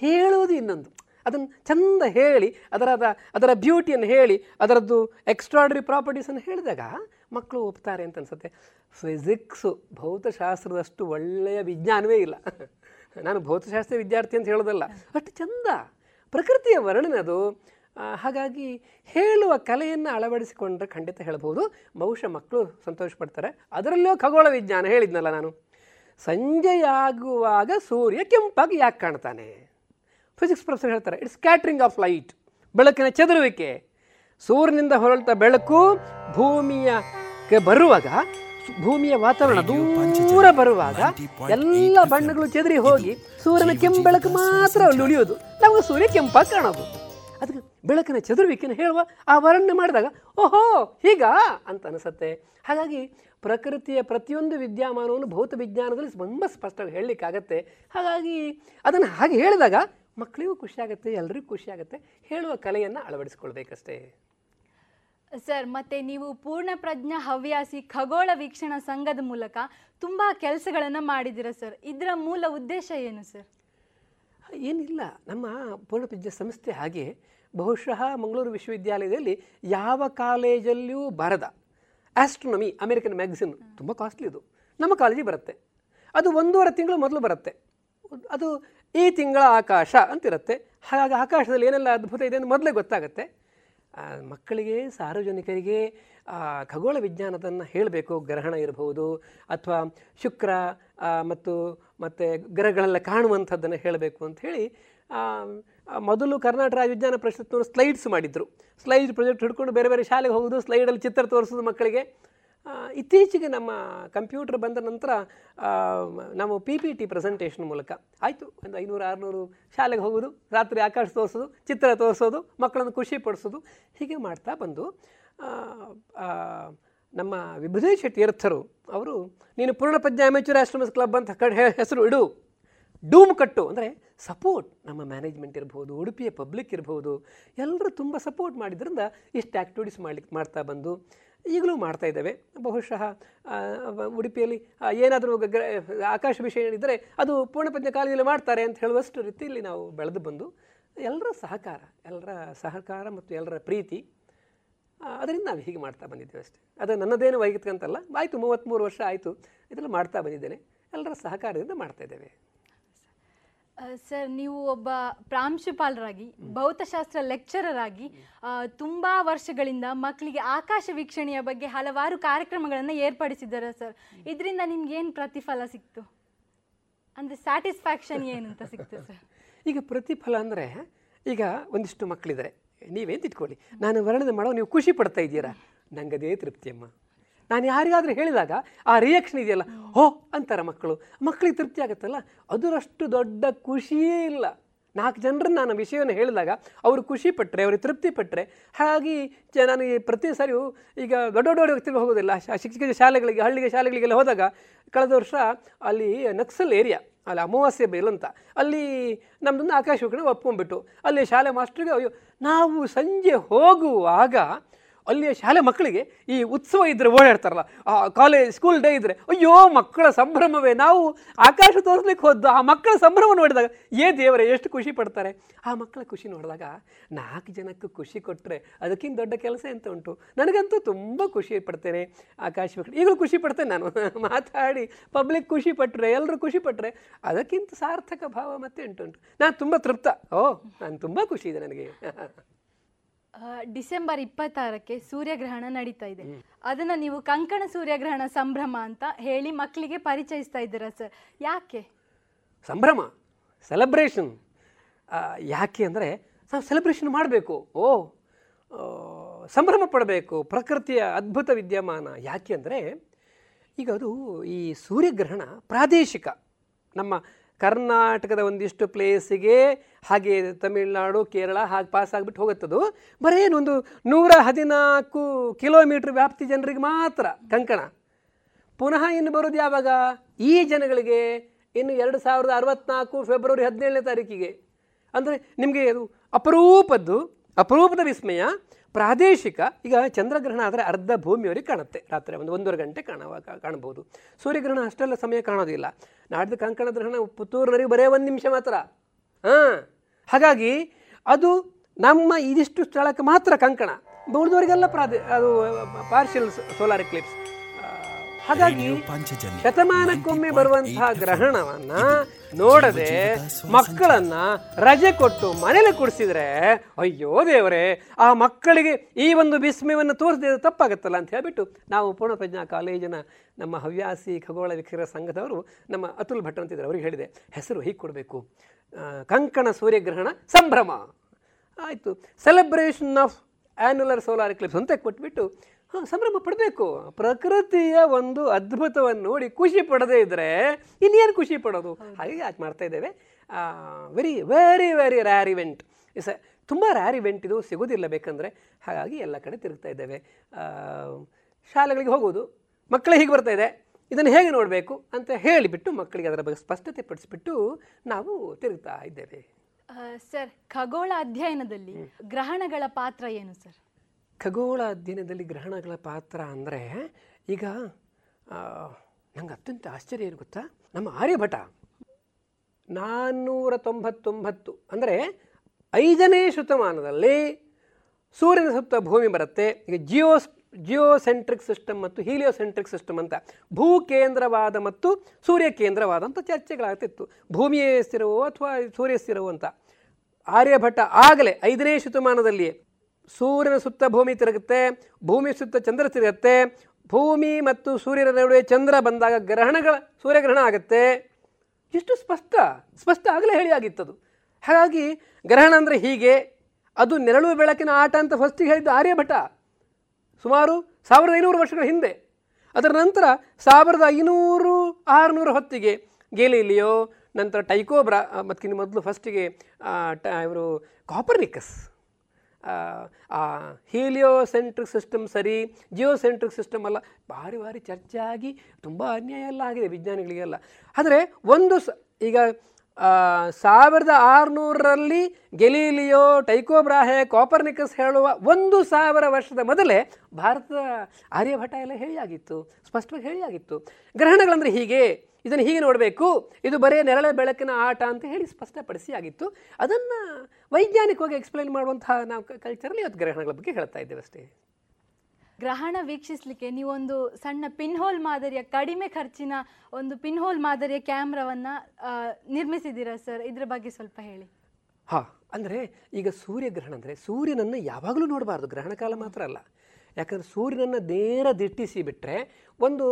C: ಹೇಳೋದು ಇನ್ನೊಂದು. ಅದನ್ನು ಚಂದ ಹೇಳಿ, ಅದರದ, ಅದರ ಬ್ಯೂಟಿಯನ್ನು ಹೇಳಿ, ಅದರದ್ದು ಎಕ್ಸ್ಟ್ರಾಡ್ರಿ ಪ್ರಾಪರ್ಟೀಸನ್ನು ಹೇಳಿದಾಗ ಮಕ್ಕಳು ಒಪ್ತಾರೆ ಅಂತ ಅನ್ಸುತ್ತೆ. ಫಿಸಿಕ್ಸು ಭೌತಶಾಸ್ತ್ರದಷ್ಟು ಒಳ್ಳೆಯ ವಿಜ್ಞಾನವೇ ಇಲ್ಲ. ನಾನು ಭೌತಶಾಸ್ತ್ರ ವಿದ್ಯಾರ್ಥಿ ಅಂತ ಹೇಳೋದಲ್ಲ. ಅಷ್ಟು ಚಂದ. ಪ್ರಕೃತಿಯ ವರ್ಣನೆ ಅದು. ಹಾಗಾಗಿ ಹೇಳುವ ಕಲೆಯನ್ನು ಅಳವಡಿಸಿಕೊಂಡ್ರೆ ಖಂಡಿತ ಹೇಳ್ಬೋದು ಬಹುಶಃ ಮಕ್ಕಳು ಸಂತೋಷ ಪಡ್ತಾರೆ ಅದರಲ್ಲೂ ಖಗೋಳ ವಿಜ್ಞಾನ ಹೇಳಿದ್ನಲ್ಲ ನಾನು. ಸಂಜೆಯಾಗುವಾಗ ಸೂರ್ಯ ಕೆಂಪಾಗಿ ಯಾಕೆ ಕಾಣ್ತಾನೆ? ಫಿಸಿಕ್ಸ್ ಪ್ರೊಫೆಸರ್ ಹೇಳ್ತಾರೆ ಇಟ್ಸ್ ಕ್ಯಾಟ್ರಿಂಗ್ ಆಫ್ ಲೈಟ್ ಬೆಳಕಿನ ಚದುರುವಿಕೆ. ಸೂರ್ಯನಿಂದ ಹೊರಳ್ತಾ ಬೆಳಕು ಭೂಮಿಯಕ್ಕೆ ಬರುವಾಗ ಭೂಮಿಯ ವಾತಾವರಣ ದೂರ ಬರುವಾಗ ಎಲ್ಲ ಬಣ್ಣಗಳು ಚದರಿ ಹೋಗಿ ಸೂರ್ಯನ ಕೆಂಬೆಳಕು ಮಾತ್ರ ಅಲ್ಲಿ ಉಳಿಯೋದು ನಮಗೆ ಸೂರ್ಯ ಕೆಂಪಾಗಿ ಕಾಣೋದು ಅದಕ್ಕೆ ಬೆಳಕಿನ ಚದುರುವಿಕೆನ ಹೇಳುವ ಆ ವರ್ಣನೆ ಮಾಡಿದಾಗ ಓಹೋ ಹೀಗ ಅಂತ ಅನಿಸುತ್ತೆ. ಹಾಗಾಗಿ ಪ್ರಕೃತಿಯ ಪ್ರತಿಯೊಂದು ವಿದ್ಯಮಾನವನ್ನು ಭೌತ ವಿಜ್ಞಾನದಲ್ಲಿ ತುಂಬ ಸ್ಪಷ್ಟವಾಗಿ ಹೇಳಲಿಕ್ಕಾಗತ್ತೆ ಹಾಗಾಗಿ ಅದನ್ನು ಹಾಗೆ ಹೇಳಿದಾಗ ಮಕ್ಕಳಿಗೂ ಖುಷಿಯಾಗುತ್ತೆ ಎಲ್ಲರಿಗೂ ಖುಷಿಯಾಗುತ್ತೆ ಹೇಳುವ ಕಲೆಯನ್ನು ಅಳವಡಿಸ್ಕೊಳ್ಬೇಕಷ್ಟೇ.
B: ಸರ್ ಮತ್ತೆ ನೀವು ಪೂರ್ಣ ಪ್ರಜ್ಞಾ ಹವ್ಯಾಸಿ ಖಗೋಳ ವೀಕ್ಷಣಾ ಸಂಘದ ಮೂಲಕ ತುಂಬಾ ಕೆಲಸಗಳನ್ನು ಮಾಡಿದ್ದೀರಾ ಸರ್? ಇದರ ಮೂಲ ಉದ್ದೇಶ ಏನು ಸರ್?
C: ಏನಿಲ್ಲ ನಮ್ಮ ಪೂರ್ಣಪ್ರಜ್ಞಾ ಸಂಸ್ಥೆ ಹಾಗೆ ಬಹುಶಃ ಮಂಗಳೂರು ವಿಶ್ವವಿದ್ಯಾಲಯದಲ್ಲಿ ಯಾವ ಕಾಲೇಜಲ್ಲಿಯೂ ಬರದ ಆಸ್ಟ್ರೋನಮಿ ಅಮೆರಿಕನ್ ಮ್ಯಾಗಝಿನ್ ತುಂಬ ಕಾಸ್ಟ್ಲಿ ಇದು ನಮ್ಮ ಕಾಲೇಜಿಗೆ ಬರುತ್ತೆ. ಅದು ಒಂದೂವರೆ ತಿಂಗಳು ಮೊದಲು ಬರುತ್ತೆ. ಅದು ಈ ತಿಂಗಳ ಆಕಾಶ ಅಂತಿರುತ್ತೆ. ಹಾಗಾಗಿ ಆಕಾಶದಲ್ಲಿ ಏನೆಲ್ಲ ಅದ್ಭುತ ಇದೆ ಅಂತ ಮೊದಲೇ ಗೊತ್ತಾಗುತ್ತೆ. ಮಕ್ಕಳಿಗೆ, ಸಾರ್ವಜನಿಕರಿಗೆ ಖಗೋಳ ವಿಜ್ಞಾನದನ್ನು ಹೇಳಬೇಕು, ಗ್ರಹಣ ಇರಬಹುದು, ಅಥವಾ ಶುಕ್ರ ಮತ್ತು ಮತ್ತು ಗ್ರಹಗಳೆಲ್ಲ ಕಾಣುವಂಥದ್ದನ್ನು ಹೇಳಬೇಕು ಅಂತ ಹೇಳಿ ಮೊದಲು ಕರ್ನಾಟಕ ರಾಜ್ಯ ವಿಜ್ಞಾನ ಪರಿಷತ್ನವರು ಸ್ಲೈಡ್ಸ್ ಮಾಡಿದ್ರು. ಸ್ಲೈಡ್ ಪ್ರೊಜೆಕ್ಟ್ ಹಿಡ್ಕೊಂಡು ಬೇರೆ ಬೇರೆ ಶಾಲೆಗೆ ಹೋಗೋದು, ಸ್ಲೈಡಲ್ಲಿ ಚಿತ್ರ ತೋರಿಸೋದು ಮಕ್ಕಳಿಗೆ. ಇತ್ತೀಚೆಗೆ ನಮ್ಮ ಕಂಪ್ಯೂಟರ್ ಬಂದ ನಂತರ ನಾವು ಪಿ ಪಿ ಟಿ ಪ್ರೆಸೆಂಟೇಷನ್ ಮೂಲಕ. ಆಯಿತು, ಒಂದು ಐನೂರು, ಆರುನೂರು ಶಾಲೆಗೆ ಹೋಗೋದು ರಾತ್ರಿ ಆಕಾಶ ತೋರಿಸೋದು, ಚಿತ್ರ ತೋರಿಸೋದು, ಮಕ್ಕಳನ್ನು ಖುಷಿ ಪಡಿಸೋದು, ಹೀಗೆ ಮಾಡ್ತಾ ಬಂದು ನಮ್ಮ ವಿಭುಧೇಶ ತೀರ್ಥರು, ಅವರು, ನೀನು ಪೂರ್ಣಪ್ರಜ್ಞಾ ಅಮೆಚೂರ್ ಆಸ್ಟ್ರಮಸ್ ಕ್ಲಬ್ ಅಂತ ಕಡೆ ಹೆಸರು ಇಡು. ಡೂಮ್ ಕಟ್ಟು. ಅಂದರೆ ಸಪೋರ್ಟ್. ನಮ್ಮ ಮ್ಯಾನೇಜ್ಮೆಂಟ್ ಇರ್ಬೋದು, ಉಡುಪಿಯ ಪಬ್ಲಿಕ್ ಇರ್ಬೋದು, ಎಲ್ಲರೂ ತುಂಬ ಸಪೋರ್ಟ್ ಮಾಡಿದ್ರಿಂದ ಇಷ್ಟು ಆ್ಯಕ್ಟಿವಿಟೀಸ್ ಮಾಡ್ಲಿಕ್ಕೆ ಮಾಡ್ತಾ ಬಂದು ಈಗಲೂ ಮಾಡ್ತಾ ಇದ್ದೇವೆ. ಬಹುಶಃ ಉಡುಪಿಯಲ್ಲಿ ಏನಾದರೂ ಆಕಾಶ ವಿಷಯ ಏನಿದ್ದರೆ ಅದು ಪೂರ್ಣಪ್ರಜ್ಞ ಕಾಲದಲ್ಲಿ ಮಾಡ್ತಾರೆ ಅಂತ ಹೇಳುವಷ್ಟು ರೀತಿಯಲ್ಲಿ ನಾವು ಬೆಳೆದು ಬಂದು, ಎಲ್ಲರ ಸಹಕಾರ ಎಲ್ಲರ ಸಹಕಾರ ಮತ್ತು ಎಲ್ಲರ ಪ್ರೀತಿ ಅದರಿಂದ ನಾವು ಹೀಗೆ ಮಾಡ್ತಾ ಬಂದಿದ್ದೇವೆ ಅಷ್ಟೇ. ಅದು ನನ್ನದೇನು ವೈಯಕ್ತಿಕ ಅಂತಲ್ಲ, ಆಯಿತು ಮೂವತ್ತ್ಮೂರು ವರ್ಷ ಆಯಿತು, ಇದೆಲ್ಲ ಮಾಡ್ತಾ ಬಂದಿದ್ದೇನೆ. ಎಲ್ಲರ ಸಹಕಾರದಿಂದ ಮಾಡ್ತಾ ಇದ್ದೇವೆ.
B: ಸರ್, ನೀವು ಒಬ್ಬ ಪ್ರಾಂಶುಪಾಲರಾಗಿ, ಭೌತಶಾಸ್ತ್ರ ಲೆಕ್ಚರರ್ ಆಗಿ ತುಂಬಾ ವರ್ಷಗಳಿಂದ ಮಕ್ಕಳಿಗೆ ಆಕಾಶ ವೀಕ್ಷಣೆಯ ಬಗ್ಗೆ ಹಲವಾರು ಕಾರ್ಯಕ್ರಮಗಳನ್ನು ಏರ್ಪಡಿಸಿದ್ದಾರೆ, ಸರ್. ಇದರಿಂದ ನಿಮ್ಗೆ ಏನು ಪ್ರತಿಫಲ ಸಿಕ್ತು? ಅಂದ್ರೆ ಸ್ಯಾಟಿಸ್ಫ್ಯಾಕ್ಷನ್ ಅಂತ ಸಿಕ್ತು, ಸರ್?
C: ಈಗ ಪ್ರತಿಫಲ ಅಂದರೆ, ಈಗ ಒಂದಿಷ್ಟು ಮಕ್ಕಳಿದ್ದಾರೆ ನೀವೇನು ತಿಟ್ಕೊಳ್ಳಿ ನಾನು ವರ್ಣನೆ ಮಾಡೋ ನೀವು ಖುಷಿ ಪಡ್ತಾ ಇದ್ದೀರಾ? ನಂಗದೇ ತೃಪ್ತಿಯಮ್ಮ ನಾನು ಯಾರಿಗಾದರೂ ಹೇಳಿದಾಗ ಆ ರಿಯಾಕ್ಷನ್ ಇದೆಯಲ್ಲ, ಹೋ, ಅಂತಾರೆ ಮಕ್ಕಳು. ಮಕ್ಕಳಿಗೆ ತೃಪ್ತಿ ಆಗುತ್ತಲ್ಲ? ಅದರಷ್ಟು ದೊಡ್ಡ ಖುಷಿಯೇ ಇಲ್ಲ. ನಾಲ್ಕು ಜನರನ್ನು ನಾನು ವಿಷಯವನ್ನು ಹೇಳಿದಾಗ ಅವರು ಖುಷಿ ಪಟ್ಟರೆ ಅವ್ರಿಗೆ ತೃಪ್ತಿ ಪಟ್ಟರೆ ಹಾಗಾಗಿ ಚ ನಾನು ಪ್ರತಿ ಸಾರಿಯೂ ಈಗ ದೊಡ್ಡ ದೊಡ್ಡ ವ್ಯಕ್ತಿಗಳು ಹೋಗೋದಿಲ್ಲ. ಶಿಕ್ಷಕ ಶಾಲೆಗಳಿಗೆ, ಹಳ್ಳಿಗೆ ಶಾಲೆಗಳಿಗೆಲ್ಲ ಹೋದಾಗ ಕಳೆದ ವರ್ಷ ಅಲ್ಲಿ ನಕ್ಸಲ್ ಏರಿಯಾ, ಅಲ್ಲಿ ಅಮಾವಾಸ್ಯೆ ಬೇಲು ಅಂತ, ಅಲ್ಲಿ ನಮ್ಮದೊಂದು ಆಕಾಶ ಒಪ್ಕೊಂಡ್ಬಿಟ್ಟು, ಅಲ್ಲಿ ಶಾಲೆ ಮಾಸ್ಟ್ರಿಗೆ ಅಯ್ಯೋ, ನಾವು ಸಂಜೆ ಹೋಗುವಾಗ ಅಲ್ಲಿಯ ಶಾಲೆ ಮಕ್ಕಳಿಗೆ ಈ ಉತ್ಸವ ಇದ್ರೆ ಓಡಾಡ್ತಾರಲ್ಲ ಕಾಲೇಜ್ ಸ್ಕೂಲ್ ಡೇ ಇದ್ರೆ, ಅಯ್ಯೋ, ಮಕ್ಕಳ ಸಂಭ್ರಮವೇ, ನಾವು ಆಕಾಶ ತೋರಿಸ್ಲಿಕ್ಕೆ ಹೋದ್ದು, ಆ ಮಕ್ಕಳ ಸಂಭ್ರಮ ನೋಡಿದಾಗ, ಏ ದೇವರೇ, ಎಷ್ಟು ಖುಷಿ ಪಡ್ತಾರೆ. ಆ ಮಕ್ಕಳ ಖುಷಿ ನೋಡಿದಾಗ ನಾಲ್ಕು ಜನಕ್ಕೆ ಖುಷಿ ಕೊಟ್ಟರೆ ಅದಕ್ಕಿಂತ ದೊಡ್ಡ ಕೆಲಸ ಎಂತ ಉಂಟು? ನನಗಂತೂ ತುಂಬ ಖುಷಿ ಪಡ್ತೇನೆ, ಆಕಾಶ ಮಕ್ಕಳು. ಈಗಲೂ ಖುಷಿ ಪಡ್ತೇನೆ ನಾನು. ಮಾತಾಡಿ ಪಬ್ಲಿಕ್ ಖುಷಿ ಪಟ್ಟರೆ ಎಲ್ಲರೂ ಖುಷಿ ಪಟ್ಟರೆ ಅದಕ್ಕಿಂತ ಸಾರ್ಥಕ ಭಾವ ಮತ್ತೆ ಉಂಟುಂಟು ನಾನು ತುಂಬ ತೃಪ್ತ. ಓ, ನಾನು ತುಂಬ ಖುಷಿ ಇದೆ ನನಗೆ.
B: ಡಿಸೆಂಬರ್ ಇಪ್ಪತ್ತಾರಕ್ಕೆ ಸೂರ್ಯಗ್ರಹಣ ನಡೀತಾ ಇದೆ. ಅದನ್ನ ನೀವು ಕಂಕಣ ಸೂರ್ಯಗ್ರಹಣ ಸಂಭ್ರಮ ಅಂತ ಹೇಳಿ ಮಕ್ಕಳಿಗೆ ಪರಿಚಯಿಸ್ತಾ ಇದ್ದೀರಾ ಸರ್? ಯಾಕೆ?
C: ಸಂಭ್ರಮ? ಸೆಲೆಬ್ರೇಷನ್ ಯಾಕೆ ಅಂದರೆ ನಾವು ಸೆಲೆಬ್ರೇಷನ್ ಮಾಡಬೇಕು. ಓ ಸಂಭ್ರಮ ಪಡಬೇಕು. ಪ್ರಕೃತಿಯ ಅದ್ಭುತ ವಿದ್ಯಮಾನ. ಯಾಕೆ ಅಂದರೆ ಈಗ ಅದು ಈ ಸೂರ್ಯಗ್ರಹಣ ಪ್ರಾದೇಶಿಕ. ನಮ್ಮ ಕರ್ನಾಟಕದ ಒಂದಿಷ್ಟು ಪ್ಲೇಸಿಗೆ ಹಾಗೆ ತಮಿಳುನಾಡು, ಕೇರಳ ಹಾಗೆ ಪಾಸ್ ಆಗಿಬಿಟ್ಟು ಹೋಗುತ್ತದು. ಬರೀ ಒಂದು ನೂರ ಹದಿನಾಲ್ಕು ಕಿಲೋಮೀಟ್ರ್ ವ್ಯಾಪ್ತಿ ಜನರಿಗೆ ಮಾತ್ರ ಕಂಕಣ. ಪುನಃ ಇನ್ನು ಬರೋದು ಯಾವಾಗ? ಈ ಜನಗಳಿಗೆ ಇನ್ನು ಎರಡು ಸಾವಿರದ ಅರವತ್ನಾಲ್ಕು ಫೆಬ್ರವರಿ ಹದಿನೇಳನೇ ತಾರೀಕಿಗೆ. ಅಂದರೆ ನಿಮಗೆ ಅದು ಅಪರೂಪದ್ದು, ಅಪರೂಪದ ವಿಸ್ಮಯ. ಪ್ರಾದೇಶಿಕ, ಈಗ ಚಂದ್ರಗ್ರಹಣ ಆದರೆ ಅರ್ಧ ಭೂಮಿಯವರಿಗೆ ಕಾಣುತ್ತೆ. ರಾತ್ರಿ ಒಂದು ಒಂದೂವರೆ ಗಂಟೆ ಕಾಣುವಾಗ ಕಾಣಬಹುದು. ಸೂರ್ಯಗ್ರಹಣ ಅಷ್ಟೆಲ್ಲ ಸಮಯ ಕಾಣೋದಿಲ್ಲ. ನಾಡಿದ ಕಂಕಣ ಗ್ರಹಣ ಪುತ್ತೂರಿನವರಿಗೆ ಬರೇ ಒಂದು ನಿಮಿಷ ಮಾತ್ರ. ಹಾಂ, ಹಾಗಾಗಿ ಅದು ನಮ್ಮ ಇದಿಷ್ಟು ಸ್ಥಳಕ್ಕೆ ಮಾತ್ರ ಕಂಕಣ. ಉಳಿದವರಿಗೆಲ್ಲ ಪ್ರಾದೇ ಅದು ಪಾರ್ಷಿಯಲ್ ಸೋಲಾರ್ ಎಕ್ಲಿಪ್ಸ್ ಹಾಗಾಗಿ ಶತಮಾನಕ್ಕೊಮ್ಮೆ ಬರುವಂತಹ ಗ್ರಹಣವನ್ನ ನೋಡದೆ ಮಕ್ಕಳನ್ನ ರಜೆ ಕೊಟ್ಟು ಮನೇಲಿ ಕುಡಿಸಿದ್ರೆ ಅಯ್ಯೋ ದೇವರೇ, ಆ ಮಕ್ಕಳಿಗೆ ಈ ಒಂದು ವಿಸ್ಮಯವನ್ನು ತೋರಿಸಿದ್ರೆ ತಪ್ಪಾಗತ್ತಲ್ಲ ಅಂತ ಹೇಳಿಬಿಟ್ಟು ನಾವು ಪೂರ್ಣಪ್ರಜ್ಞಾ ಕಾಲೇಜಿನ ನಮ್ಮ ಹವ್ಯಾಸಿ ಖಗೋಳ ವಿಕಿರ ಸಂಘದವರು ನಮ್ಮ ಅತುಲ್ ಭಟ್ ಅಂತಿದ್ದಾರೆ ಅವ್ರಿಗೆ ಹೇಳಿದೆ, ಹೆಸರು ಹೀಗೆ ಕೊಡಬೇಕು. ಕಂಕಣ ಸೂರ್ಯಗ್ರಹಣ ಸಂಭ್ರಮ. ಆಯಿತು. Celebration of annular solar eclipse ಅಂತ ಕೊಟ್ಬಿಟ್ಟು ಹಾಂ ಸಂಭ್ರಮ ಪಡಬೇಕು. ಪ್ರಕೃತಿಯ ಒಂದು ಅದ್ಭುತವನ್ನು ನೋಡಿ ಖುಷಿ ಪಡದೇ ಇದ್ದರೆ ಇನ್ನೇನು ಖುಷಿ ಪಡೋದು? ಹಾಗೆ ಯಾಕೆ ಮಾಡ್ತಾ ಇದ್ದೇವೆ. Very very very rare event is ತುಂಬ ರ್ಯಾರ್ ಇವೆಂಟ್ ಇದು ಸಿಗೋದಿಲ್ಲ ಬೇಕಂದರೆ. ಹಾಗಾಗಿ ಎಲ್ಲ ಕಡೆ ತಿರುಗ್ತಾ ಇದ್ದೇವೆ. ಶಾಲೆಗಳಿಗೆ ಹೋಗೋದು ಮಕ್ಕಳು ಹೀಗೆ ಬರ್ತಾ ಇದೆ. ಇದನ್ನು ಹೇಗೆ ನೋಡಬೇಕು ಅಂತ ಹೇಳಿಬಿಟ್ಟು ಮಕ್ಕಳಿಗೆ ಅದರ ಬಗ್ಗೆ ಸ್ಪಷ್ಟತೆ ಪಡಿಸಿಬಿಟ್ಟು ನಾವು ತಿರುಗ್ತಾ ಇದ್ದೇವೆ.
B: ಸರ್ ಖಗೋಳ ಅಧ್ಯಯನದಲ್ಲಿ ಗ್ರಹಣಗಳ ಪಾತ್ರ ಏನು ಸರ್?
C: ಖಗೋಳ ಅಧ್ಯಯನದಲ್ಲಿ ಗ್ರಹಣಗಳ ಪಾತ್ರ ಅಂದರೆ ಈಗ ನಂಗೆ ಅತ್ಯಂತ ಆಶ್ಚರ್ಯ ಏನು ಗೊತ್ತಾ? ನಮ್ಮ ಆರ್ಯಭಟ ನಾನ್ನೂರ ತೊಂಬತ್ತೊಂಬತ್ತು ಅಂದರೆ ಐದನೇ ಶತಮಾನದಲ್ಲಿ ಸೂರ್ಯನ ಸುತ್ತ ಭೂಮಿ ಬರುತ್ತೆ. ಈಗ ಜಿಯೋ ಜಿಯೋಸೆಂಟ್ರಿಕ್ ಸಿಸ್ಟಮ್ ಮತ್ತು ಹೀಲಿಯೋಸೆಂಟ್ರಿಕ್ ಸಿಸ್ಟಮ್ ಅಂತ ಭೂ ಕೇಂದ್ರವಾದ ಮತ್ತು ಸೂರ್ಯ ಕೇಂದ್ರವಾದ ಅಂತ ಚರ್ಚೆಗಳಾಗ್ತಿತ್ತು. ಭೂಮಿಯೇ ಸ್ಥಿರವೋ ಅಥವಾ ಸೂರ್ಯ ಸ್ಥಿರವೋ ಅಂತ. ಆರ್ಯಭಟ ಆಗಲೇ ಐದನೇ ಶತಮಾನದಲ್ಲಿಯೇ ಸೂರ್ಯನ ಸುತ್ತ ಭೂಮಿ ತಿರುಗುತ್ತೆ, ಭೂಮಿ ಸುತ್ತ ಚಂದ್ರ ತಿರುಗುತ್ತೆ, ಭೂಮಿ ಮತ್ತು ಸೂರ್ಯನ ನಡುವೆ ಚಂದ್ರ ಬಂದಾಗ ಗ್ರಹಣಗಳ ಸೂರ್ಯಗ್ರಹಣ ಆಗುತ್ತೆ. ಎಷ್ಟು ಸ್ಪಷ್ಟ ಸ್ಪಷ್ಟ ಆಗಲೇ ಹೇಳಿ ಆಗಿತ್ತದು. ಹಾಗಾಗಿ ಗ್ರಹಣ ಅಂದರೆ ಹೀಗೆ, ಅದು ನೆರಳು ಬೆಳಕಿನ ಆಟ ಅಂತ ಫಸ್ಟಿಗೆ ಹೇಳಿದ್ದು ಆರ್ಯಭಟ. ಸುಮಾರು ಸಾವಿರದ ಐನೂರು ವರ್ಷಗಳ ಹಿಂದೆ. ಅದರ ನಂತರ ಸಾವಿರದ ಐನೂರು ಆರುನೂರು ಹೊತ್ತಿಗೆ ಗೇಲಿಲಿಯೋ ನಂತರ ಟೈಕೋಬ್ರಾ ಮತ್ತಿನ್ನು ಮೊದಲು ಫಸ್ಟಿಗೆ ಇವರು ಕಾಪರ್ನಿಕಸ್ ಹೀಲಿಯೋಸೆಂಟ್ರಿಕ್ ಸಿಸ್ಟಮ್ ಸರಿ ಜಿಯೋಸೆಂಟ್ರಿಕ್ ಸಿಸ್ಟಮ್ ಅಲ್ಲ ಭಾರಿ ಭಾರಿ ಚರ್ಚೆ ಆಗಿ ತುಂಬ ಅನ್ಯಾಯ ಎಲ್ಲ ಆಗಿದೆ ವಿಜ್ಞಾನಿಗಳಿಗೆಲ್ಲ. ಆದರೆ ಒಂದು ಸ ಈಗ ಆ, ಸಾವಿರದ ಆರುನೂರರಲ್ಲಿ ಗೆಲೀಲಿಯೋ ಟೈಕೋಬ್ರಾಹೆ ಕಾಪರ್ನಿಕಸ್ ಹೇಳುವ ಒಂದು ಸಾವಿರ ವರ್ಷದ ಮೊದಲೇ ಭಾರತದ ಆರ್ಯಭಟ ಎಲ್ಲ ಹೇಳಿಯಾಗಿತ್ತು ಸ್ಪಷ್ಟವಾಗಿ ಹೇಳಿಯಾಗಿತ್ತು. ಗ್ರಹಣಗಳಂದರೆ ಹೀಗೆ ಇದನ್ನು ಹೀಗೆ ನೋಡಬೇಕು ಇದು ಬರೀ ನೆರಳೆ ಬೆಳಕಿನ ಆಟ ಅಂತ ಹೇಳಿ ಸ್ಪಷ್ಟಪಡಿಸಿ ಆಗಿತ್ತು ಅದನ್ನು ವೈಜ್ಞಾನಿಕವಾಗಿ ಎಕ್ಸ್ಪ್ಲೈನ್ ಮಾಡುವಂತಹ ನಾವು ಕಲ್ಚರಲ್ಲಿ ಇವತ್ತು ಗ್ರಹಣಗಳ ಬಗ್ಗೆ ಹೇಳ್ತಾ ಇದ್ದೇವೆ ಅಷ್ಟೇ.
B: ಗ್ರಹಣ ವೀಕ್ಷಿಸಲಿಕ್ಕೆ ನೀವೊಂದು ಸಣ್ಣ ಪಿನ್ಹೋಲ್ ಮಾದರಿಯ ಕಡಿಮೆ ಖರ್ಚಿನ ಒಂದು ಪಿನ್ಹೋಲ್ ಮಾದರಿಯ ಕ್ಯಾಮ್ರಾವನ್ನು ನಿರ್ಮಿಸಿದ್ದೀರಾ ಸರ್ ಇದರ ಬಗ್ಗೆ ಸ್ವಲ್ಪ ಹೇಳಿ.
C: ಹಾಂ ಅಂದರೆ ಈಗ ಸೂರ್ಯಗ್ರಹಣ ಅಂದರೆ ಸೂರ್ಯನನ್ನು ಯಾವಾಗಲೂ ನೋಡಬಾರ್ದು ಗ್ರಹಣ ಕಾಲ ಮಾತ್ರ ಅಲ್ಲ. ಯಾಕಂದರೆ ಸೂರ್ಯನನ್ನು ನೇರ ದಿಟ್ಟಿಸಿ ಬಿಟ್ಟರೆ ಒಂದು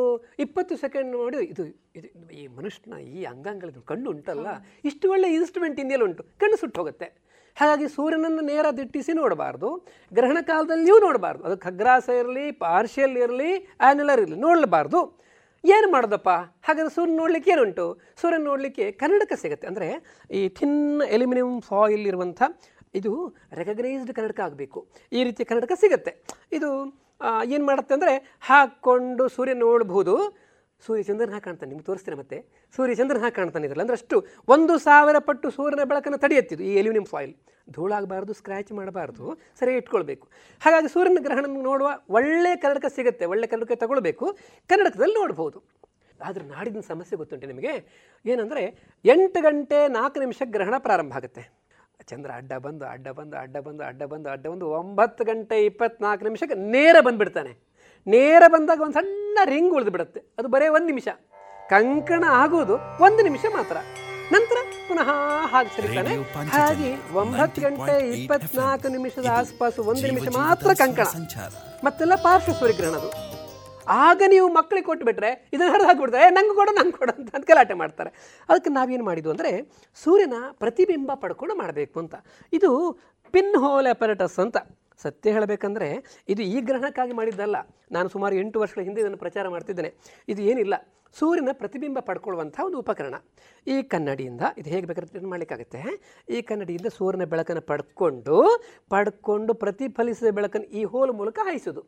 C: ಇಪ್ಪತ್ತು ಸೆಕೆಂಡ್ ನೋಡಿ ಇದು ಇದು ಈ ಮನುಷ್ಯನ ಈ ಅಂಗಾಂಗಗಳ ಕಣ್ಣು ಉಂಟಲ್ಲ ಇಷ್ಟು ಒಳ್ಳೆ ಇನ್ಸ್ಟ್ರೂಮೆಂಟ್ ಇಂಡಿಯಲ್ಲಿ ಉಂಟು ಕಣ್ಣು ಸುಟ್ಟು ಹೋಗುತ್ತೆ. ಹಾಗಾಗಿ ಸೂರ್ಯನನ್ನು ನೇರ ದಿಟ್ಟಿಸಿ ನೋಡಬಾರ್ದು. ಗ್ರಹಣ ಕಾಲದಲ್ಲಿಯೂ ನೋಡಬಾರ್ದು. ಅದು ಖಗ್ರಾಸ ಇರಲಿ, ಪಾರ್ಷಿಯಲ್ ಇರಲಿ ಆ್ಯನ್ಯುಲರ್ ಇರಲಿ ನೋಡಲಬಾರ್ದು ಏನು ಮಾಡೋದಪ್ಪ? ಹಾಗಾದ್ರೆ ಸೂರ್ಯ ನೋಡಲಿಕ್ಕೆ ಏನುಂಟು? ಸೂರ್ಯನ ನೋಡಲಿಕ್ಕೆ ಕನ್ನಡಕ ಸಿಗುತ್ತೆ. ಅಂದರೆ ಈ ಥಿನ್ ಎಲ್ಯುಮಿನಿಯಂ ಫಾಯಿಲ್ ಇರುವಂಥ ಇದು ರೆಕಗ್ನೈಸ್ಡ್ ಕನ್ನಡಕ ಆಗಬೇಕು. ಈ ರೀತಿಯ ಕನ್ನಡಕ ಸಿಗುತ್ತೆ. ಇದು ಏನು ಮಾಡುತ್ತೆ ಅಂದರೆ ಹಾಕ್ಕೊಂಡು ಸೂರ್ಯ ನೋಡಬಹುದು. ಸೂರ್ಯ ಚಂದ್ರನ ಹಾಗೆ ಕಾಣ್ತಾನೆ, ನಿಮ್ಗೆ ತೋರಿಸ್ತೀನಿ ಮತ್ತೆ. ಸೂರ್ಯ ಚಂದ್ರನ ಹಾಗೆ ಕಾಣ್ತಾನೆ ಇದರಲ್ಲಿ. ಅಂದ್ರೆ ಅಷ್ಟು ಒಂದು ಸಾವಿರ ಪಟ್ಟು ಸೂರ್ಯನ ಬೆಳಕನ್ನು ತಡೆಯುತ್ತಿದ್ದು ಈ ಎಲ್ಯೂನಿಯಂ ಫಾಯಿಲ್. ಧೂಳಾಗಬಾರ್ದು ಸ್ಕ್ರ್ಯಾಚ್ ಮಾಡಬಾರ್ದು ಸರಿ ಇಟ್ಕೊಳ್ಬೇಕು. ಹಾಗಾಗಿ ಸೂರ್ಯನ ಗ್ರಹಣ ನೋಡುವ ಒಳ್ಳೆ ಕನ್ನಡಕ ಸಿಗುತ್ತೆ, ಒಳ್ಳೆ ಕನ್ನಡಕ ತಗೊಳ್ಬೇಕು, ಕನ್ನಡಕದಲ್ಲಿ ನೋಡ್ಬೋದು. ಆದರೆ ನಾಡಿನ ಸಮಸ್ಯೆ ಗೊತ್ತುಂಟು ನಿಮಗೆ? ಏನಂದರೆ ಎಂಟು ಗಂಟೆ ನಾಲ್ಕು ನಿಮಿಷ ಗ್ರಹಣ ಪ್ರಾರಂಭ ಆಗುತ್ತೆ. ಚಂದ್ರ ಅಡ್ಡ ಬಂದು ಅಡ್ಡ ಬಂದು ಅಡ್ಡ ಬಂದು ಅಡ್ಡ ಬಂದು ಅಡ್ಡ ಬಂದು ಒಂಬತ್ತು ಗಂಟೆ ಇಪ್ಪತ್ನಾಲ್ಕು ನಿಮಿಷಕ್ಕೆ ನೇರ ಬಂದುಬಿಡ್ತಾನೆ. ನೇರ ಬಂದಾಗ ಒಂದು ಸಣ್ಣ ರಿಂಗ್ ಉಳಿದು ಬಿಡುತ್ತೆ ಅದು ಬರೀ ಒಂದು ನಿಮಿಷ. ಕಂಕಣ ಆಗೋದು ಒಂದು ನಿಮಿಷ ಮಾತ್ರ. ನಂತರ ಪುನಃ ಹಾಗೆ ಸರಿತಾನೆ. ಹಾಗೆ ಒಂಬತ್ತು ಗಂಟೆ
D: 90.8
C: ಇಪ್ಪತ್ನಾಲ್ಕು ನಿಮಿಷದ ಆಸುಪಾಸು ಒಂದು ನಿಮಿಷ ಮಾತ್ರ ಕಂಕಣ. ಮತ್ತೆಲ್ಲ ಪಾರ್ಶ್ವ ಸೂರ್ಯಗ್ರಹಣ ಅದು ಆಗ ನೀವು ಮಕ್ಕಳಿಗೆ ಕೊಟ್ಟುಬಿಟ್ರೆ ಇದನ್ನು ಹರಿದು ಹಾಕ್ಬಿಡ್ತಾರೆ. ನಂಗೆ ಕೊಡು ನಂಗೆ ಕೊಡು ಅಂತ ಅಂತ ಗಲಾಟೆ ಮಾಡ್ತಾರೆ. ಅದಕ್ಕೆ ನಾವೇನು ಮಾಡಿದ್ವು ಅಂದರೆ ಸೂರ್ಯನ ಪ್ರತಿಬಿಂಬ ಪಡ್ಕೊಂಡು ಮಾಡಬೇಕು ಅಂತ. ಇದು ಪಿನ್ ಹೋಲ್ ಅಪರೇಟಸ್ ಅಂತ. ಸತ್ಯ ಹೇಳಬೇಕಂದ್ರೆ ಇದು ಈ ಗ್ರಹಣಕ್ಕಾಗಿ ಮಾಡಿದ್ದಲ್ಲ. ನಾನು ಸುಮಾರು ಎಂಟು ವರ್ಷಗಳ ಹಿಂದೆ ಇದನ್ನು ಪ್ರಚಾರ ಮಾಡ್ತಿದ್ದೇನೆ. ಇದು ಏನಿಲ್ಲ. ಸೂರ್ಯನ ಪ್ರತಿಬಿಂಬ ಪಡ್ಕೊಳ್ಳುವಂಥ ಒಂದು ಉಪಕರಣ. ಈ ಕನ್ನಡಿಯಿಂದ, ಇದು ಹೇಗೆ ಬೇಕಾದ್ರೆ ಮಾಡಲಿಕ್ಕಾಗುತ್ತೆ. ಈ ಕನ್ನಡಿಯಿಂದ ಸೂರ್ಯನ ಬೆಳಕನ್ನು ಪಡ್ಕೊಂಡು ಪಡ್ಕೊಂಡು ಪ್ರತಿಫಲಿಸಿದ ಬೆಳಕನ್ನು ಈ ಹೋಲ್ ಮೂಲಕ ಹಾಯಿಸೋದು.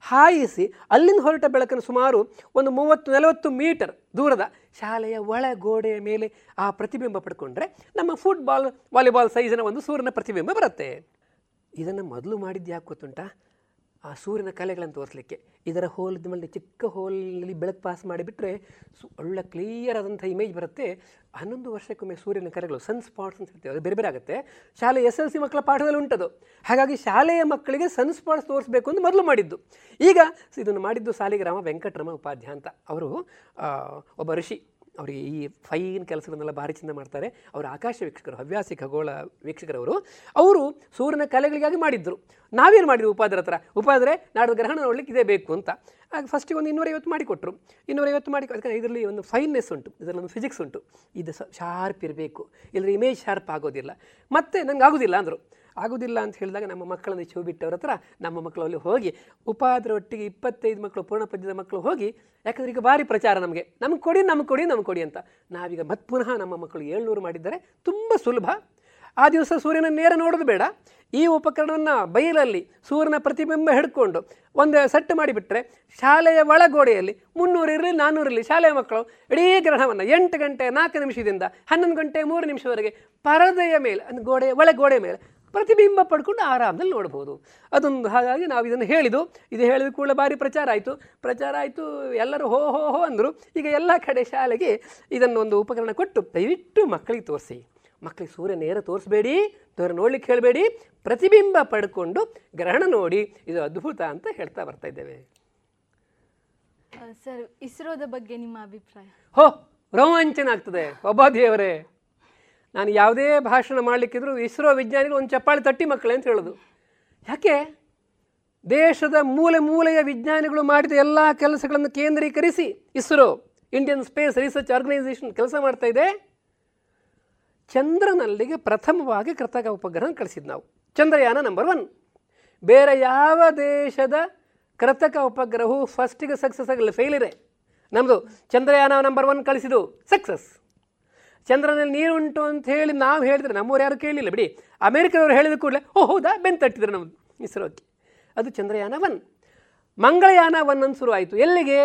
C: ಹಾಯಿಸಿ ಅಲ್ಲಿಂದ ಹೊರಟ ಬೆಳಕನ್ನು ಸುಮಾರು ಒಂದು ಮೂವತ್ತು, ನಲವತ್ತು ಮೀಟರ್ ದೂರದ ಶಾಲೆಯ ಒಳಗೋಡೆಯ ಮೇಲೆ ಆ ಪ್ರತಿಬಿಂಬ ಪಡ್ಕೊಂಡ್ರೆ ನಮ್ಮ ಫುಟ್ಬಾಲ್ ವಾಲಿಬಾಲ್ ಸೈಜಿನ ಒಂದು ಸೂರ್ಯನ ಪ್ರತಿಬಿಂಬ ಬರುತ್ತೆ. ಇದನ್ನು ಮೊದಲು ಮಾಡಿದ್ದು ಯಾಕೆ ಗೊತ್ತುಂಟಾ? ಆ ಸೂರ್ಯನ ಕಲೆಗಳನ್ನು ತೋರಿಸಲಿಕ್ಕೆ. ಇದರ ಹೋಲಿದ ಮೇಲೆ ಚಿಕ್ಕ ಹೋಲಲ್ಲಿ ಬೆಳಕು ಪಾಸ್ ಮಾಡಿಬಿಟ್ರೆ ಸು ಒಳ್ಳೆ ಕ್ಲಿಯರ್ ಆದಂಥ ಇಮೇಜ್ ಬರುತ್ತೆ. ಹನ್ನೊಂದು ವರ್ಷಕ್ಕೊಮ್ಮೆ ಸೂರ್ಯನ ಕಲೆಗಳು ಸನ್ ಸ್ಪಾಟ್ಸ್ ಅಂತ ಹೇಳ್ತೇವೆ, ಅದು ಬೇರೆ ಬೇರೆ ಆಗುತ್ತೆ. ಶಾಲೆ ಎಸ್ ಎಲ್ ಸಿ ಮಕ್ಕಳ ಪಾಠದಲ್ಲಿ ಉಂಟದು. ಹಾಗಾಗಿ ಶಾಲೆಯ ಮಕ್ಕಳಿಗೆ ಸನ್ ಸ್ಪಾಟ್ಸ್ ತೋರಿಸ್ಬೇಕು ಅಂತ ಮೊದಲು ಮಾಡಿದ್ದು. ಈಗ ಇದನ್ನು ಮಾಡಿದ್ದು ಸಾಲಿಗ್ರಾಮ ವೆಂಕಟರಮ ಉಪಾಧ್ಯಾಯ ಅಂತ. ಅವರು ಒಬ್ಬ ಋಷಿ. ಅವರಿಗೆ ಈ ಫೈನ್ ಕೆಲಸಗಳನ್ನೆಲ್ಲ ಭಾರಿ ಚಿಂತೆ ಮಾಡ್ತಾರೆ. ಅವರು ಆಕಾಶ ವೀಕ್ಷಕರು, ಹವ್ಯಾಸಿ ಖಗೋಳ ವೀಕ್ಷಕರವರು. ಅವರು ಸೂರ್ಯನ ಕಲೆಗಳಿಗಾಗಿ ಮಾಡಿದ್ದರು ನಾವೇನು ಮಾಡಿದ್ವಿ ಉಪಾದ್ರ ಹತ್ರ? ಉಪಾದ್ರೆ ನಾಡು ಗ್ರಹಣ ನೋಡ್ಲಿಕ್ಕೆ ಇದೇ ಬೇಕು ಅಂತ. ಆಗ ಫಸ್ಟಿಗೆ ಒಂದು ಇನ್ನೂರೈವತ್ತು ಮಾಡಿಕೊಟ್ರು. ಇನ್ನೂರೈವತ್ತು ಮಾಡಿ, ಅದಕ್ಕೆ ಇದರಲ್ಲಿ ಒಂದು ಫೈನ್ನೆಸ್ ಉಂಟು. ಇದರಲ್ಲಿ ಒಂದು ಫಿಸಿಕ್ಸ್ ಉಂಟು. ಇದು ಶಾರ್ಪ್ ಇರಬೇಕು. ಇಲ್ಲದ್ರೆ ಇಮೇಜ್ ಶಾರ್ಪ್ ಆಗೋದಿಲ್ಲ. ಮತ್ತೆ ನಂಗೆ ಆಗೋದಿಲ್ಲ ಅಂದರು. ಆಗೋದಿಲ್ಲ ಅಂತ ಹೇಳಿದಾಗ ನಮ್ಮ ಮಕ್ಕಳನ್ನು ಚೂ ಬಿಟ್ಟವ್ರ ಹತ್ರ ನಮ್ಮ ಮಕ್ಕಳು ಅಲ್ಲಿ ಹೋಗಿ ಉಪಾದ್ರ ಒಟ್ಟಿಗೆ ಇಪ್ಪತ್ತೈದು ಮಕ್ಕಳು, ಪೂರ್ಣ ಪದ್ಯದ ಮಕ್ಕಳು ಹೋಗಿ, ಯಾಕಂದ್ರೆ ಈಗ ಭಾರಿ ಪ್ರಚಾರ ನಮಗೆ. ನಮ್ಗೆ ಕೊಡಿ ನಮ್ಗೆ ಕೊಡಿ ನಮ್ಗೆ ಕೊಡಿ ಅಂತ. ನಾವೀಗ ಮತ್ತೆ ಪುನಃ ನಮ್ಮ ಮಕ್ಕಳು ಏಳ್ನೂರು ಮಾಡಿದ್ದಾರೆ, ತುಂಬ ಸುಲಭ. ಆ ದಿವಸ ಸೂರ್ಯನ ನೇರ ನೋಡೋದು ಬೇಡ. ಈ ಉಪಕರಣವನ್ನು ಬಯಲಲ್ಲಿ ಸೂರ್ಯನ ಪ್ರತಿಬಿಂಬ ಹಿಡ್ಕೊಂಡು ಒಂದು ಸೆಟ್ ಮಾಡಿಬಿಟ್ರೆ ಶಾಲೆಯ ಒಳಗೋಡೆಯಲ್ಲಿ ಮುನ್ನೂರು ಇರಲಿ ನಾನ್ನೂರು ಇರಲಿ, ಶಾಲೆಯ ಮಕ್ಕಳು ಇಡೀ ಗ್ರಹಣವನ್ನು ಎಂಟು ಗಂಟೆ ನಾಲ್ಕು ನಿಮಿಷದಿಂದ ಹನ್ನೊಂದು ಗಂಟೆ ಮೂರು ನಿಮಿಷವರೆಗೆ ಪರದೆಯ ಮೇಲೆ, ಅಂದ್ರೆ ಗೋಡೆಯ ಒಳಗೋಡೆಯ ಮೇಲೆ ಪ್ರತಿಬಿಂಬ ಪಡ್ಕೊಂಡು ಆರಾಮದಲ್ಲಿ ನೋಡ್ಬೋದು. ಅದೊಂದು ಹಾಗಾಗಿ ನಾವು ಇದನ್ನು ಹೇಳಿದ್ದು. ಇದು ಹೇಳಿದ ಕೂಡ ಭಾರಿ ಪ್ರಚಾರ ಆಯಿತು. ಪ್ರಚಾರ ಆಯಿತು ಎಲ್ಲರೂ ಹೋ ಹೋ ಹೋ ಅಂದರು. ಈಗ ಎಲ್ಲ ಕಡೆ ಶಾಲೆಗೆ ಇದನ್ನು ಒಂದು ಉಪಕರಣ ಕೊಟ್ಟು ದಯವಿಟ್ಟು ಮಕ್ಕಳಿಗೆ ತೋರಿಸಿ. ಮಕ್ಕಳಿಗೆ ಸೂರ್ಯ ನೇರ ತೋರಿಸ್ಬೇಡಿ ದೂರ ನೋಡ್ಲಿಕ್ಕೆ ಹೇಳಬೇಡಿ. ಪ್ರತಿಬಿಂಬ ಪಡ್ಕೊಂಡು ಗ್ರಹಣ ನೋಡಿ. ಇದು ಅದ್ಭುತ ಅಂತ ಹೇಳ್ತಾ ಬರ್ತಾ ಇದ್ದೇವೆ.
B: ಸರ್ ಇಸ್ರೋದ ಬಗ್ಗೆ ನಿಮ್ಮ ಅಭಿಪ್ರಾಯ?
C: ಹೋ ರೋಮಾಂಚನ ಆಗ್ತದೆ. ಒಬ್ಬ ದೇವರೇ. ನಾನು ಯಾವುದೇ ಭಾಷಣ ಮಾಡಲಿಕ್ಕಿದ್ರು ಇಸ್ರೋ ವಿಜ್ಞಾನಿಗಳು ಒಂದು ಚಪ್ಪಾಳಿ ತಟ್ಟಿ ಮಕ್ಕಳೇ ಅಂತ ಹೇಳೋದು. ಯಾಕೆ? ದೇಶದ ಮೂಲೆ ಮೂಲೆಯ ವಿಜ್ಞಾನಿಗಳು ಮಾಡಿದ ಎಲ್ಲ ಕೆಲಸಗಳನ್ನು ಕೇಂದ್ರೀಕರಿಸಿ ISRO, Indian space research organisation ಕೆಲಸ ಮಾಡ್ತಾ ಇದೆ. ಚಂದ್ರನಲ್ಲಿಗೆ ಪ್ರಥಮವಾಗಿ ಕೃತಕ ಉಪಗ್ರಹ ಕಳಿಸಿದ್ದು ನಾವು. ಚಂದ್ರಯಾನ ನಂಬರ್ ಒನ್ ಬೇರೆ ಯಾವ ದೇಶದ ಕೃತಕ ಉಪಗ್ರಹವು ಫಸ್ಟಿಗೆ ಸಕ್ಸಸ್ ಆಗಲಿ ಫೇಲಿರೆ ನಮ್ಮದು ಚಂದ್ರಯಾನ ನಂಬರ್ ಒನ್ ಕಳಿಸಿದ್ದು ಸಕ್ಸಸ್ ಚಂದ್ರನಲ್ಲಿ ನೀರು ಉಂಟು ಅಂತ ಹೇಳಿ ನಾವು ಹೇಳಿದ್ರೆ ನಮ್ಮವ್ರು ಯಾರು ಕೇಳಲಿಲ್ಲ ಬಿಡಿ, ಅಮೇರಿಕದವರು ಹೇಳಿದ ಕೂಡಲೇ, ಓ ಹೌದಾ? ಬೆನ್ ತಟ್ಟಿದ್ರು ನಮ್ಮದು ಇಸ್ರೋಕ್ಕೆ. ಅದು ಚಂದ್ರಯಾನ ಒನ್ ಮಂಗಳಯಾನ ಒನ್ ಅಂತ ಶುರುವಾಯಿತು ಎಲ್ಲಿಗೆ?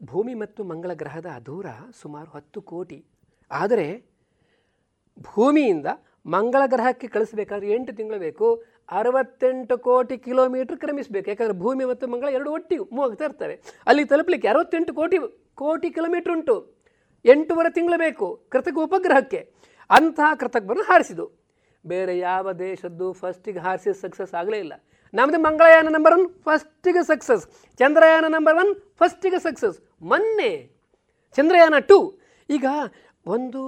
C: ಭೂಮಿ ಮತ್ತು ಮಂಗಳ ಗ್ರಹದ ದೂರ ಸುಮಾರು ಹತ್ತು ಕೋಟಿ. ಆದರೆ ಭೂಮಿಯಿಂದ ಮಂಗಳ ಗ್ರಹಕ್ಕೆ ಕಳಿಸಬೇಕಾದ್ರೆ ಎಂಟು ತಿಂಗಳು ಬೇಕು. ಅರವತ್ತೆಂಟು ಕೋಟಿ ಕಿಲೋಮೀಟ್ರ್ ಕ್ರಮಿಸಬೇಕು. ಯಾಕಂದರೆ ಭೂಮಿ ಮತ್ತು ಮಂಗಳ ಎರಡು ಒಟ್ಟಿಗೆ ಮೂವ್ ಇರ್ತವೆ. ಅಲ್ಲಿ ತಲುಪಲಿಕ್ಕೆ ಅರವತ್ತೆಂಟು ಕೋಟಿ ಕೋಟಿ ಕಿಲೋಮೀಟ್ರ್ ಉಂಟು. ಎಂಟೂವರೆ ತಿಂಗಳು ಬೇಕು ಕೃತಕ ಉಪಗ್ರಹಕ್ಕೆ. ಅಂತಹ ಕೃತಕವನ್ನು ಹಾರಿಸಿದು ಬೇರೆ ಯಾವ ದೇಶದ್ದು ಫಸ್ಟಿಗೆ ಹಾರಿಸಿದ ಸಕ್ಸಸ್ ಆಗಲೇ ಇಲ್ಲ. ನಮ್ಮದು ಮಂಗಳಯಾನ ನಂಬರ್ ಒನ್ ಫಸ್ಟಿಗೆ ಸಕ್ಸಸ್ ಚಂದ್ರಯಾನ ನಂಬರ್ ಒನ್ ಫಸ್ಟಿಗೆ ಸಕ್ಸಸ್ ಮೊನ್ನೆ ಚಂದ್ರಯಾನ ಟು ಈಗ ಒಂದು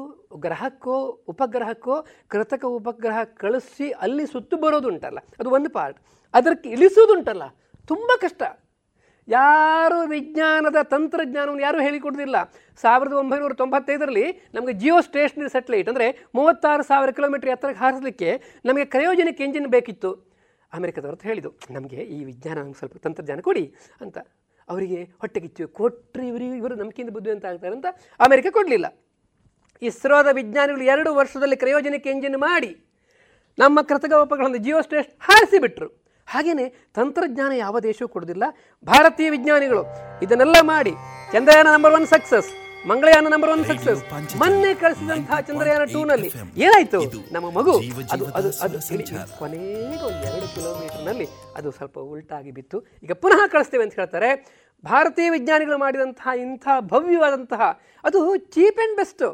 C: ಗ್ರಹಕ್ಕೋ, ಉಪಗ್ರಹಕ್ಕೋ ಕೃತಕ ಉಪಗ್ರಹ ಕಳಿಸಿ ಅಲ್ಲಿ ಸುತ್ತು ಬರೋದುಂಟಲ್ಲ. ಅದು ಒಂದು ಪಾರ್ಟ್ ಅದಕ್ಕೆ ಇಳಿಸೋದುಂಟಲ್ಲ ತುಂಬ ಕಷ್ಟ. ಯಾರು ವಿಜ್ಞಾನದ ತಂತ್ರಜ್ಞಾನವನ್ನು ಯಾರೂ ಹೇಳಿಕೊಡೋದಿಲ್ಲ. ಸಾವಿರದ ಒಂಬೈನೂರ ತೊಂಬತ್ತೈದರಲ್ಲಿ ನಮಗೆ ಜಿಯೋ ಸ್ಟೇಷನರಿ ಸೆಟ್ಲೈಟ್ ಅಂದರೆ ಮೂವತ್ತಾರು ಸಾವಿರ ಕಿಲೋಮೀಟರ್ ಎತ್ತರಕ್ಕೆ ಹಾರಿಸಲಿಕ್ಕೆ ನಮಗೆ ಕ್ರಯೋಜನಿಕ್ ಎಂಜಿನ್ ಬೇಕಿತ್ತು. ಅಮೆರಿಕದವ್ರ ಹತ್ರ ಹೇಳಿದ್ದು ನಮಗೆ ಈ ವಿಜ್ಞಾನ ನಮ್ಗೆ ಸ್ವಲ್ಪ ತಂತ್ರಜ್ಞಾನ ಕೊಡಿ ಅಂತ. ಅವರಿಗೆ ಹೊಟ್ಟೆಗಿಚ್ಚು ಕೊಟ್ಟರೆ ಇವರಿಗೆ, ಇವರು ನಮಗಿಂತ ಬುದ್ಧಿ ಅಂತ ಆಗ್ತಾರೆ ಅಂತ ಅಮೆರಿಕ ಕೊಡಲಿಲ್ಲ. ಇಸ್ರೋದ ವಿಜ್ಞಾನಿಗಳು ಎರಡು ವರ್ಷದಲ್ಲಿ ಕ್ರಯೋಜನಿಕ್ ಎಂಜಿನ್ ಮಾಡಿ ನಮ್ಮ ಕೃತಕ ಉಪಗ್ರಹವನ್ನು ಜಿಯೋ ಸ್ಟೇಷನ್ ಹಾರಿಸಿಬಿಟ್ರು. ಹಾಗೆಯೇ ತಂತ್ರಜ್ಞಾನ ಯಾವ ದೇಶವೂ ಕೊಡೋದಿಲ್ಲ ಭಾರತೀಯ ವಿಜ್ಞಾನಿಗಳು ಇದನ್ನೆಲ್ಲ ಮಾಡಿ Chandrayaan number one success Mangalyaan number one success ಮೊನ್ನೆ ಕಳಿಸಿದಂತಹ ಚಂದ್ರಯಾನ ಟೂ ನಲ್ಲಿ ಏನಾಯ್ತು? ನಮ್ಮ ಮಗು ಅದು ಅದು ಅದು ಕೊನೆಗೆ ಒಂದು ಎರಡು ಕಿಲೋಮೀಟರ್ನಲ್ಲಿ ಅದು ಸ್ವಲ್ಪ ಉಲ್ಟಾಗಿ ಬಿತ್ತು. ಈಗ ಪುನಃ ಕಳಿಸ್ತೇವೆ ಅಂತ ಹೇಳ್ತಾರೆ ಭಾರತೀಯ ವಿಜ್ಞಾನಿಗಳು ಮಾಡಿದಂತಹ ಇಂಥ ಭವ್ಯವಾದಂತಹ ಅದು ಚೀಪ್ ಆ್ಯಂಡ್ ಬೆಸ್ಟ್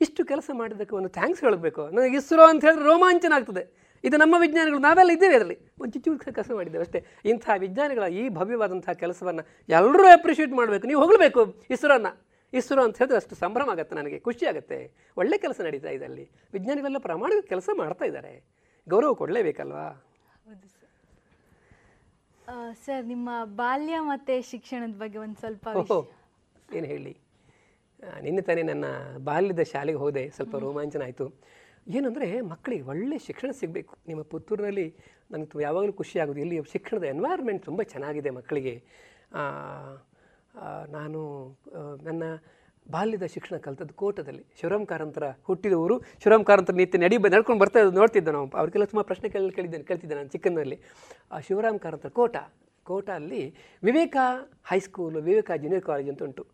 C: ಇಷ್ಟು ಕೆಲಸ ಮಾಡಿದ್ದಕ್ಕೆ ಒಂದು ಥ್ಯಾಂಕ್ಸ್ ಹೇಳಬೇಕು. ನನಗೆ ಇಸ್ರೋ ಅಂತ ಹೇಳಿದ್ರೆ ರೋಮಾಂಚನ ಆಗ್ತದೆ. ಇದು ನಮ್ಮ ವಿಜ್ಞಾನಿಗಳು ನಾವೆಲ್ಲ ಇದ್ದೇವೆ ಅದರಲ್ಲಿ ಒಂದು ಚಿಚ್ಚು ಕೆಲಸ ಮಾಡಿದ್ದೇವೆ ಅಷ್ಟೇ. ಇಂಥ ವಿಜ್ಞಾನಿಗಳ ಈ ಭವ್ಯವಾದಂಥ ಕೆಲಸವನ್ನು ಎಲ್ಲರೂ ಅಪ್ರಿಷಿಯೇಟ್ ಮಾಡಬೇಕು. ನೀವು ಹೋಗಬೇಕು ಇಸ್ರೋನ. ಇಸ್ರೋ ಅಂತ ಹೇಳಿದ್ರೆ ಅಷ್ಟು ಸಂಭ್ರಮ ಆಗುತ್ತೆ ನನಗೆ ಖುಷಿ ಆಗುತ್ತೆ. ಒಳ್ಳೆ ಕೆಲಸ ನಡೀತಾ ಇದೆ ಅಲ್ಲಿ. ವಿಜ್ಞಾನಿಗಳೆಲ್ಲ ಪ್ರಾಮಾಣಿಕ ಕೆಲಸ ಮಾಡ್ತಾ ಇದ್ದಾರೆ. ಗೌರವ ಕೊಡಲೇಬೇಕಲ್ವಾ?
B: ಹೌದು ಸರ್. ಸರ್ ನಿಮ್ಮ ಬಾಲ್ಯ ಮತ್ತು ಶಿಕ್ಷಣದ ಬಗ್ಗೆ ಒಂದು ಸ್ವಲ್ಪ
C: ಓಹೋ ಏನು ಹೇಳಿ? ನಿನ್ನೆ ತಾನೇ ನನ್ನ ಬಾಲ್ಯದ ಶಾಲೆಗೆ ಹೋದೆ. ಸ್ವಲ್ಪ ರೋಮಾಂಚನ ಆಯಿತು. ಏನಂದರೆ ಮಕ್ಕಳಿಗೆ ಒಳ್ಳೆ ಶಿಕ್ಷಣ ಸಿಗಬೇಕು. ನಿಮ್ಮ ಪುತ್ತೂರಿನಲ್ಲಿ ನನಗೆ ಯಾವಾಗಲೂ ಖುಷಿ ಆಗೋದು, ಇಲ್ಲಿ ಶಿಕ್ಷಣದ ಎನ್ವೈರ್ಮೆಂಟ್ ತುಂಬ ಚೆನ್ನಾಗಿದೆ ಮಕ್ಕಳಿಗೆ. ನಾನು ನನ್ನ ಬಾಲ್ಯದ ಶಿಕ್ಷಣ ಕಲಿತದ್ದು ಕೋಟದಲ್ಲಿ. ಶಿವರಾಮ್ ಕಾರಂತರ ಹುಟ್ಟಿದವರು ಶಿವರಾಮ್ ಕಾರಂತರ ನಿತ್ಯ ನಡಿ ನಡ್ಕೊಂಡು ಬರ್ತಾ ನೋಡ್ತಿದ್ದೆ ನಾವು. ಅವ್ರಿಗೆಲ್ಲ ತುಂಬ ಪ್ರಶ್ನೆ ಕೇಳಿ, ಕೇಳಿದ್ದೇನೆ ಕೇಳ್ತಿದ್ದೆ ನಾನು ಚಿಕ್ಕನಲ್ಲಿ ಆ ಶಿವರಾಮ್ ಕಾರಂತರ ಕೋಟ ಕೋಟ ಅಲ್ಲಿ Viveka high school Viveka junior college ಅಂತ ಉಂಟು.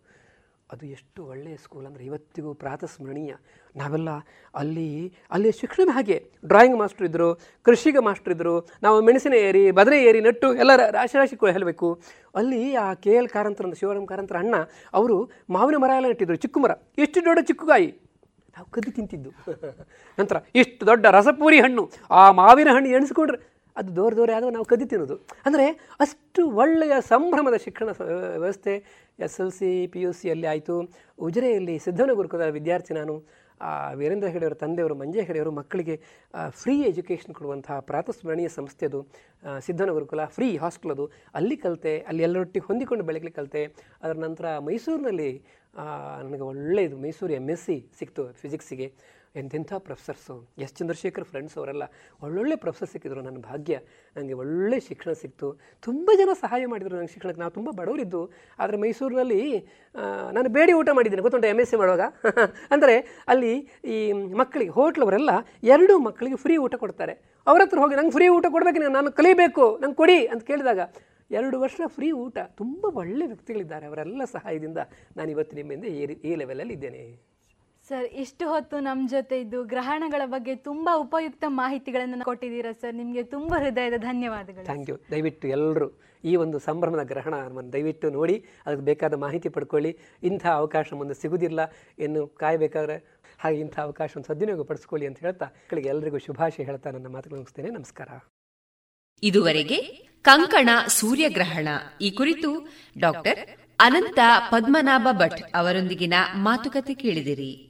C: ಅದು ಎಷ್ಟು ಒಳ್ಳೆಯ ಸ್ಕೂಲ್ ಅಂದರೆ ಇವತ್ತಿಗೂ ಪ್ರಾತಸ್ಮರಣೀಯ. ನಾವೆಲ್ಲ ಅಲ್ಲಿ ಅಲ್ಲಿ ಶಿಕ್ಷಣ ಹಾಗೆ. ಡ್ರಾಯಿಂಗ್ ಮಾಸ್ಟ್ರ್ ಇದ್ದರು ಕೃಷಿಗೆ ಮಾಸ್ಟ್ರ್ ಇದ್ದರು ನಾವು ಮೆಣಸಿನ ಏರಿ, ಬದರೆ ಏರಿ, ನಟ್ಟು, ಎಲ್ಲ ರಾಶಿ ರಾಶಿ ಹೇಳಬೇಕು. ಅಲ್ಲಿ ಆ ಕೆ ಎಲ್ ಕಾರಂತರ ಶಿವರಾಮ್ ಕಾರಂತರ ಅಣ್ಣ, ಅವರು ಮಾವಿನ ಮರ ಎಲ್ಲ ನೆಟ್ಟಿದ್ರು ಚಿಕ್ಕು ಮರ ಎಷ್ಟು ದೊಡ್ಡ ಚಿಕ್ಕುಗಾಯಿ? ನಾವು ಕದ್ದು ತಿಂತಿದ್ದು. ನಂತರ ಇಷ್ಟು ದೊಡ್ಡ ರಸಪೂರಿ ಹಣ್ಣು. ಆ ಮಾವಿನ ಹಣ್ಣು ಎಣಿಸ್ಕೊಂಡ್ರೆ ಅದು ದೂರ ದೂರ ಆದಾಗ ನಾವು ಕದಿತಿರೋದು. ತಿನ್ನೋದು ಅಂದರೆ ಅಷ್ಟು ಒಳ್ಳೆಯ ಸಂಭ್ರಮದ ಶಿಕ್ಷಣ ವ್ಯವಸ್ಥೆ, S L C, P U ಸಿಯಲ್ಲಿ ಆಯಿತು. ಉಜಿರೆಯಲ್ಲಿ ಸಿದ್ಧನ ಗುರುಕುಲದ ವಿದ್ಯಾರ್ಥಿ ನಾನು. ವೀರೇಂದ್ರ ಹೆಗಡೆಯವರ ತಂದೆಯವರು, ಮಂಜೆ ಹೆಗಡೆಯವರು ಮಕ್ಕಳಿಗೆ ಫ್ರೀ ಎಜುಕೇಷನ್ ಕೊಡುವಂತಹ ಪ್ರಾತಸ್ಮರಣೀಯ ಸಂಸ್ಥೆ ಅದು ಸಿದ್ಧನ ಗುರುಕುಲ ಫ್ರೀ ಹಾಸ್ಟೆಲ್ ಅದು. ಅಲ್ಲಿ ಕಲಿತೆ, ಅಲ್ಲಿ ಎಲ್ಲರೊಟ್ಟಿಗೆ ಹೊಂದಿಕೊಂಡು ಬೆಳಗ್ಗೆ ಕಲಿತೆ. ಅದರ ನಂತರ ಮೈಸೂರಿನಲ್ಲಿ ನನಗೆ ಒಳ್ಳೆಯದು ಮೈಸೂರು ಎಂ ಎಸ್ ಸಿ ಸಿಕ್ತು ಫಿಸಿಕ್ಸಿಗೆ ಎಂತೆಂಥ ಪ್ರೊಫೆಸರ್ಸು? ಎಸ್ ಚಂದ್ರಶೇಖರ್ ಫ್ರೆಂಡ್ಸ್ ಅವರೆಲ್ಲ ಒಳ್ಳೊಳ್ಳೆ ಪ್ರೊಫೆಸರ್ ಸಿಕ್ಕಿದ್ರು ನನ್ನ ಭಾಗ್ಯ. ನನಗೆ ಒಳ್ಳೆ ಶಿಕ್ಷಣ ಸಿಕ್ತು. ತುಂಬ ಜನ ಸಹಾಯ ಮಾಡಿದರು ನನಗೆ ಶಿಕ್ಷಣಕ್ಕೆ. ನಾವು ತುಂಬ ಬಡವರಿದ್ದು. ಆದರೆ ಮೈಸೂರಿನಲ್ಲಿ ನಾನು ಬೇಡಿ ಊಟ ಮಾಡಿದ್ದೀನಿ. ಗೊತ್ತುಂಟ ಎಂ ಎಸ್ ಸಿ ಮಾಡುವಾಗ? ಅಂದರೆ ಅಲ್ಲಿ ಈ ಮಕ್ಕಳಿಗೆ ಹೋಟ್ಲವರೆಲ್ಲ ಎರಡು ಮಕ್ಕಳಿಗೆ ಫ್ರೀ ಊಟ ಕೊಡ್ತಾರೆ. ಅವ್ರ ಹತ್ರ ಹೋಗಿ, ನಂಗೆ ಫ್ರೀ ಊಟ ಕೊಡಬೇಕು ನಾನು. ಕಲಿಬೇಕು. ನಂಗೆ ಕೊಡಿ. ಅಂತ ಕೇಳಿದಾಗ ಎರಡು ವರ್ಷ ಫ್ರೀ ಊಟ. ತುಂಬ ಒಳ್ಳೆ ವ್ಯಕ್ತಿಗಳಿದ್ದಾರೆ. ಅವರೆಲ್ಲ ಸಹಾಯದಿಂದ ನಾನು ಇವತ್ತು ನಿಮ್ಮಿಂದ ಈ ಈ ಲೆವೆಲಲ್ಲಿ ಇದ್ದೇನೆ.
B: ಸರ್ ಇಷ್ಟು ಹೊತ್ತು ನಮ್ಮ ಜೊತೆ ಇದ್ದು ಗ್ರಹಣಗಳ ಬಗ್ಗೆ ತುಂಬಾ ಉಪಯುಕ್ತ ಮಾಹಿತಿಗಳನ್ನು ಕೊಟ್ಟಿದ್ದೀರಾ ಸರ್. ನಿಮಗೆ ತುಂಬ ಹೃದಯದ ಧನ್ಯವಾದಗಳು.
C: ಥ್ಯಾಂಕ್ ಯು ದಯವಿಟ್ಟು ಎಲ್ಲರೂ ಈ ಒಂದು ಸಂಭ್ರಮದ ಗ್ರಹಣ ದಯವಿಟ್ಟು ನೋಡಿ ಅದಕ್ಕೆ ಬೇಕಾದ ಮಾಹಿತಿ ಪಡ್ಕೊಳ್ಳಿ. ಇಂಥ ಅವಕಾಶ ಮುಂದೆ ಸಿಗುವುದಿಲ್ಲ ಇನ್ನು ಕಾಯಬೇಕಾದ್ರೆ ಹಾಗೆ ಇಂಥ ಅವಕಾಶವನ್ನು ಸದ್ವಿನಿಯೋಗ ಪಡಿಸ್ಕೊಳ್ಳಿ ಅಂತ ಹೇಳ್ತಾ ಮಕ್ಕಳಿಗೆ ಎಲ್ಲರಿಗೂ ಶುಭಾಶಯ ಹೇಳ್ತಾ ನನ್ನ ಮಾತುಗಳು ಮುಗಿಸ್ತೇನೆ. ನಮಸ್ಕಾರ.
A: ಇದುವರೆಗೆ ಕಂಕಣ ಸೂರ್ಯಗ್ರಹಣ. ಈ ಕುರಿತು ಡಾಕ್ಟರ್ ಅನಂತ ಪದ್ಮನಾಭ ಭಟ್ ಅವರೊಂದಿಗಿನ ಮಾತುಕತೆ ಕೇಳಿದಿರಿ.